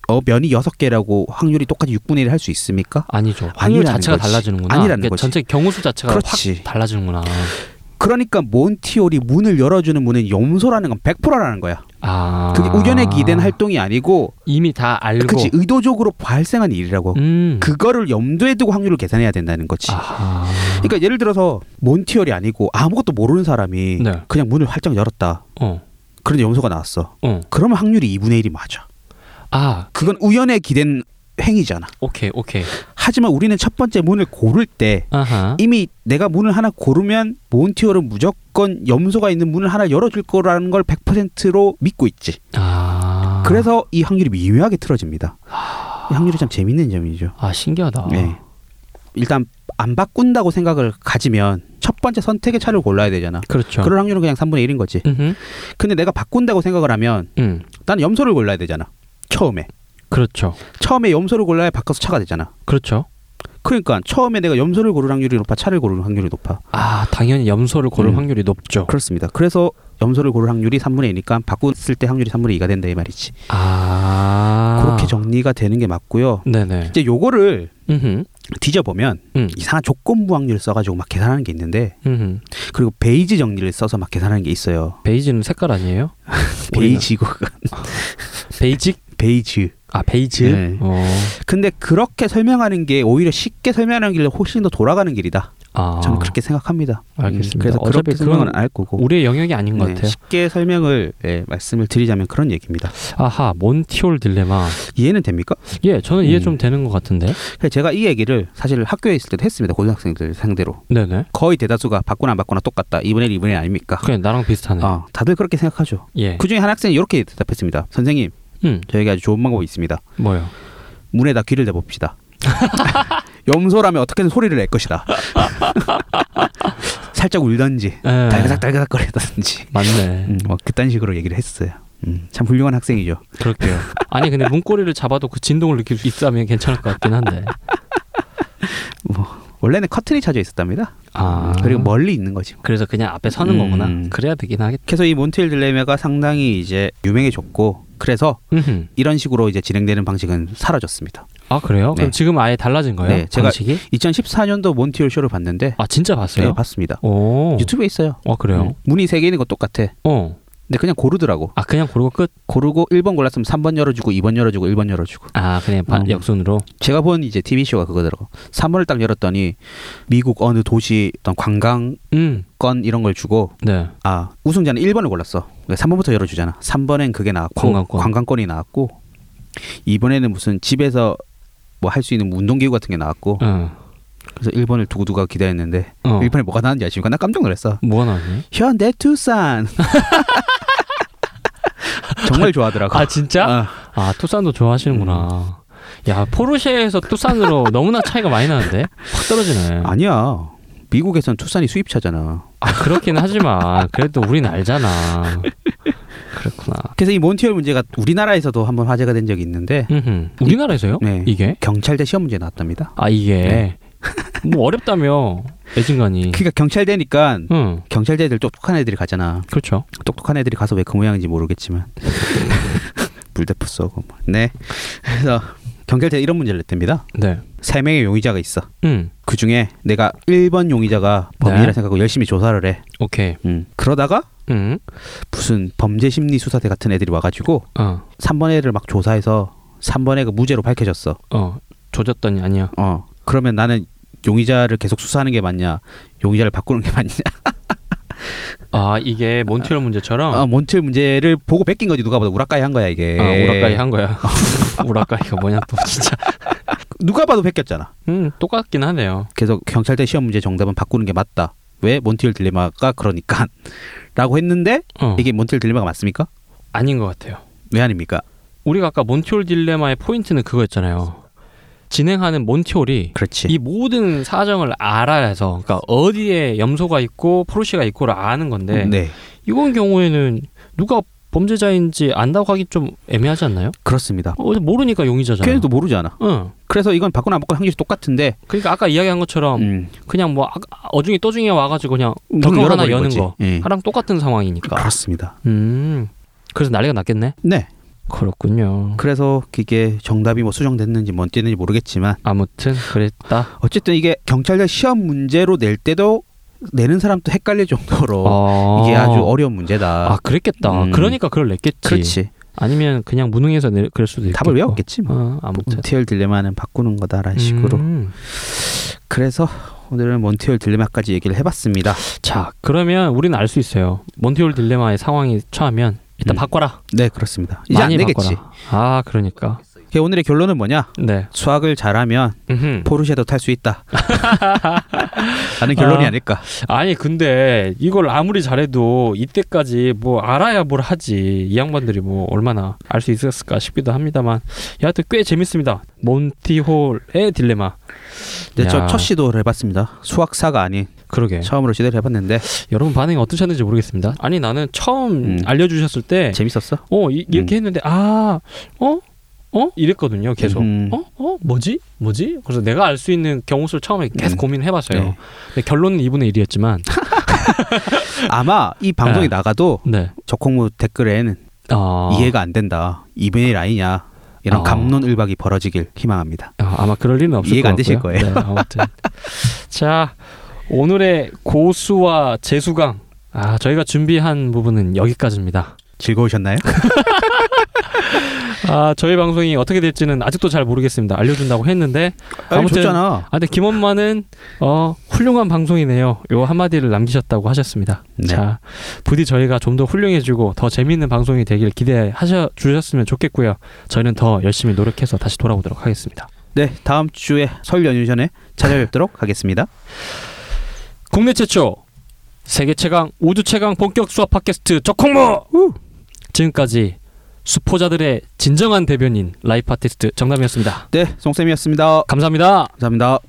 어, 면이 6개라고 확률이 똑같이 6분의 1을 할수 있습니까? 아니죠. 확률 자체가 거지. 달라지는구나. 아니라는 그러니까 거지. 전체 경우수 자체가 그렇지. 확 달라지는구나. 그러니까 몬티올이 문을 열어주는 문은 염소라는 건 100%라는 거야. 아. 그게 우연에 기댄 활동이 아니고 이미 다 알고. 그치 의도적으로 발생한 일이라고. 음. 그거를 염두에 두고 확률을 계산해야 된다는 거지. 아. 그러니까 예를 들어서 몬티올이 아니고 아무것도 모르는 사람이 네. 그냥 문을 활짝 열었다. 어. 그런데 염소가 나왔어. 어. 그러면 확률이 2분의 1이 맞아. 아. 그건 우연에 기댄 행위잖아. 오케이 오케이. 하지만 우리는 첫 번째 문을 고를 때 아하. 이미 내가 문을 하나 고르면 몬티올은 무조건 염소가 있는 문을 하나 열어줄 거라는 걸 100%로 믿고 있지. 아. 그래서 이 확률이 미묘하게 틀어집니다. 이 확률이 참 재밌는 점이죠. 아 신기하다. 네. 일단 안 바꾼다고 생각을 가지면 첫 번째 선택의 차를 골라야 되잖아. 그렇죠. 그럴 확률은 그냥 3분의 1인 거지. 음. 근데 내가 바꾼다고 생각을 하면 음. 나는 염소를 골라야 되잖아. 처음에. 그렇죠. 처음에 염소를 골라야 바꿔서 차가 되잖아. 그렇죠. 그러니까 처음에 내가 염소를 고를 확률이 높아 차를 고를 확률이 높아. 아 당연히 염소를 고를 음. 확률이 높죠. 그렇습니다. 그래서 염소를 고를 확률이 3분의 2니까 바꿨을 때 확률이 3분의 2가 된다 이 말이지. 아. 그렇게 정리가 되는 게 맞고요. 네네. 이제 요거를 음. 뒤져보면 음. 이상한 조건부 확률 써가지고 막 계산하는 게 있는데 음. 그리고 베이즈 정리를 써서 막 계산하는 게 있어요. 베이지는 색깔 아니에요? 베이지고 베이직? 베이즈. 아 베이즈. 네. 어. 근데 그렇게 설명하는 게 오히려 쉽게 설명하는 길로 훨씬 더 돌아가는 길이다. 아. 저는 그렇게 생각합니다. 알겠습니다. 음, 그래서 그렇게 안할 거고. 우리의 영역이 아닌 것 네, 같아요. 쉽게 설명을 예, 말씀을 드리자면 그런 얘기입니다. 아하 몬티홀 딜레마. 이해는 됩니까? 예, 저는 이해 음. 좀 되는 것 같은데. 그래서 제가 이 얘기를 사실 학교에 있을 때도 했습니다. 고등학생들 상대로. 네네. 거의 대다수가 바꾸나 안 바꾸나 똑같다. 2분의 1, 2분의 1 아닙니까? 그래 나랑 비슷하네. 어, 다들 그렇게 생각하죠. 예. 그 중에 한 학생이 이렇게 대답했습니다. 선생님, 음 저에게 아주 좋은 방법이 있습니다. 뭐요? 문에다 귀를 대봅시다. 염소라면 어떻게든 소리를 낼 것이다. 살짝 울던지, 예. 달그닥 달그닥 거리던지, 맞네. 음, 뭐 그딴 식으로 얘기를 했어요. 음, 참 훌륭한 학생이죠. 그럴게요. 아니 근데 문고리를 잡아도 그 진동을 느낄 수 있다면 괜찮을 것 같긴 한데. 원래는 커튼이 쳐져 있었답니다. 아 음, 그리고 멀리 있는 거지. 그래서 그냥 앞에 서는 음. 거구나. 그래야 되긴 하겠다. 그래서 이 몬트일 딜레마가 상당히 이제 유명해졌고, 그래서 음흠. 이런 식으로 이제 진행되는 방식은 사라졌습니다. 아 그래요? 그럼 네. 지금 아예 달라진 거예요? 네, 제가- 방식이? 2014년도 몬티올 쇼를 봤는데, 아 진짜 봤어요? 네, 봤습니다. 오. 유튜브에 있어요. 어 그래요? 음, 문이 세 개 있는 거 똑같아. 어. 근데 그냥 고르더라고. 아 그냥 고르고 끝? 고르고 1번 골랐으면 3번 열어주고 2번 열어주고 1번 열어주고. 아 그냥 반- 음. 역순으로. 제가 본 이제 TV 쇼가 그거더라고. 3번을 딱 열었더니 미국 어느 도시 어떤 관광권 음. 이런 걸 주고 네. 아 우승자는 1번을 골랐어. 3번부터 열어주잖아. 3번엔 그게 나왔고 관광권. 이 나왔고 2번에는 무슨 집에서 뭐 할 수 있는 운동기구 같은 게 나왔고 어. 그래서 1번을 두고두고 기다렸는데 어. 1번에 뭐가 나왔는지 아십니까? 나 깜짝 놀랐어. 뭐가 나왔니? 현대 투싼. 정말 좋아하더라고. 아 진짜? 아, 아 투싼도 좋아하시는구나. 음. 야 포르쉐에서 투싼으로 너무나 차이가 많이 나는데 확 떨어지네. 아니야. 미국에선 투싼이 수입차잖아. 아 그렇긴 하지만 그래도 우린 알잖아. 그렇구나. 그래서 이 몬티올 문제가 우리나라에서도 한번 화제가 된 적이 있는데 음흠. 우리나라에서요? 네. 이게? 경찰대 시험 문제 나왔답니다. 아 이게 네. 뭐 어렵다며 애진간이. 그러니까 경찰대니까 응. 경찰대들 똑똑한 애들이 가잖아. 그렇죠. 똑똑한 애들이 가서 왜 그 모양인지 모르겠지만 불대포 쏘고 뭐. 네. 그래서 경찰대 이런 문제를 냈답니다. 네. 세 명의 용의자가 있어. 음. 그 중에 내가 1번 용의자가 범인이라 네. 생각하고 열심히 조사를 해. 오케이. 음. 그러다가 음. 무슨 범죄 심리 수사대 같은 애들이 와가지고 어. 3번 애를 막 조사해서 3번 애가 무죄로 밝혀졌어. 어. 조졌더니 아니야. 어. 그러면 나는 용의자를 계속 수사하는 게 맞냐? 용의자를 바꾸는 게 맞냐? 아 이게 몬트리올 문제처럼. 어, 몬트 문제를 보고 베낀 거지 누가 봐도 우라카이 한 거야 이게. 아 우라카이 한 거야. 우라카이가 뭐냐 또 진짜. 누가 봐도 베꼈잖아. 음 똑같긴 하네요. 그래서 경찰대 시험 문제 정답은 바꾸는 게 맞다. 왜 몬티홀 딜레마가 그러니까 라고 했는데 어. 이게 몬티홀 딜레마가 맞습니까? 아닌 것 같아요. 왜 아닙니까? 우리가 아까 몬티홀 딜레마의 포인트는 그거였잖아요. 진행하는 몬티홀이 그렇지. 이 모든 사정을 알아야 해서 그러니까 어디에 염소가 있고 포르쉐가 있고를 아는 건데 네. 이건 경우에는 누가 범죄자인지 안다고 하기 좀 애매하지 않나요? 그렇습니다. 어, 모르니까 용의자잖아. 걔네도 모르잖아. 응. 그래서 이건 바꾸나 안 바꾸나 확률이 똑같은데 그러니까 아까 이야기한 것처럼 음. 그냥 뭐 아- 어중이 떠중이 와가지고 그냥 덜컥 하나 여는 거지. 거 예. 하랑 똑같은 상황이니까. 그렇습니다. 음. 그래서 난리가 났겠네. 네. 그렇군요. 그래서 이게 정답이 뭐 수정됐는지 뭔 때는지 모르겠지만 아무튼 그랬다. 어쨌든 이게 경찰대 시험 문제로 낼 때도 내는 사람도 헷갈릴 정도로 어. 이게 아주 어려운 문제다. 아 그랬겠다. 음. 그러니까 그걸 냈겠지. 그렇지. 아니면 그냥 무능해서 내, 그럴 수도 있고. 답을 외웠겠지 뭐. 어, 아무튼. 몬티얼 딜레마는 바꾸는 거다라는 식으로. 음. 그래서 오늘은 몬티얼 딜레마까지 얘기를 해봤습니다. 자 그러면 우리는 알 수 있어요. 몬티올 딜레마의 상황이 처하면 일단 음. 바꿔라. 네 그렇습니다. 이제 안 많이 되겠지. 바꿔라. 아 그러니까. 오늘의 결론은 뭐냐? 네. 수학을 잘하면 음흠. 포르쉐도 탈 수 있다. 라는 결론이 아. 아닐까. 아니 근데 이걸 아무리 잘해도 이때까지 뭐 알아야 뭘 하지 이 양반들이 뭐 얼마나 알 수 있었을까 싶기도 합니다만 여하튼 꽤 재밌습니다 몬티홀의 딜레마 네, 야. 저첫 시도를 해봤습니다. 수학사가 아닌 그러게 처음으로 시도를 해봤는데 여러분 반응이 어떠셨는지 모르겠습니다 아니 나는 처음 음. 알려주셨을 때 재밌었어? 어, 이, 이렇게 했는데 아, 어? 어? 이랬거든요. 계속. 음. 어? 어? 뭐지? 뭐지? 그래서 내가 알 수 있는 경우 수를 처음에 계속 음. 고민을 해봤어요. 네. 근데 결론은 2분의 1이었지만, 아마 이 방송이 네. 나가도 네. 적콩무 댓글에는 아, 이해가 안 된다. 2분의 1 아니냐. 이런 아. 감론을박이 벌어지길 희망합니다. 아, 아마 그럴 일은 없을 이해가 것안 되실. 거예요. 네, 아무튼. 자, 오늘의 고수와 재수강. 아, 저희가 준비한 부분은 여기까지입니다. 즐거우셨나요? 아, 저희 방송이 어떻게 될지는 아직도 잘 모르겠습니다. 알려준다고 했는데, 아무튼 좋잖아. 아, 근데 김원만은 어, 훌륭한 방송이네요. 요 한마디를 남기셨다고 하셨습니다. 네. 자, 부디 저희가 좀 더 훌륭해지고 더 재미있는 방송이 되길 기대하셔 주셨으면 좋겠고요. 저희는 더 열심히 노력해서 다시 돌아오도록 하겠습니다. 네, 다음 주에 설 연휴 전에 찾아뵙도록 하겠습니다. 국내 최초 세계 최강 우주 최강 본격 수학 팟캐스트 적콩모 지금까지 수포자들의 진정한 대변인 life artist 정남이었습니다. 네, 송쌤이었습니다. 감사합니다. 감사합니다.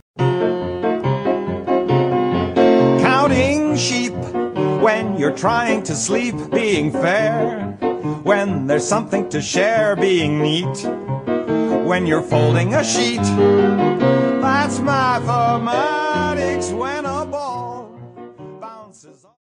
Counting sheep when you're trying to sleep, being fair. When there's something to share, being neat. When you're folding a sheet, that's mathematics when a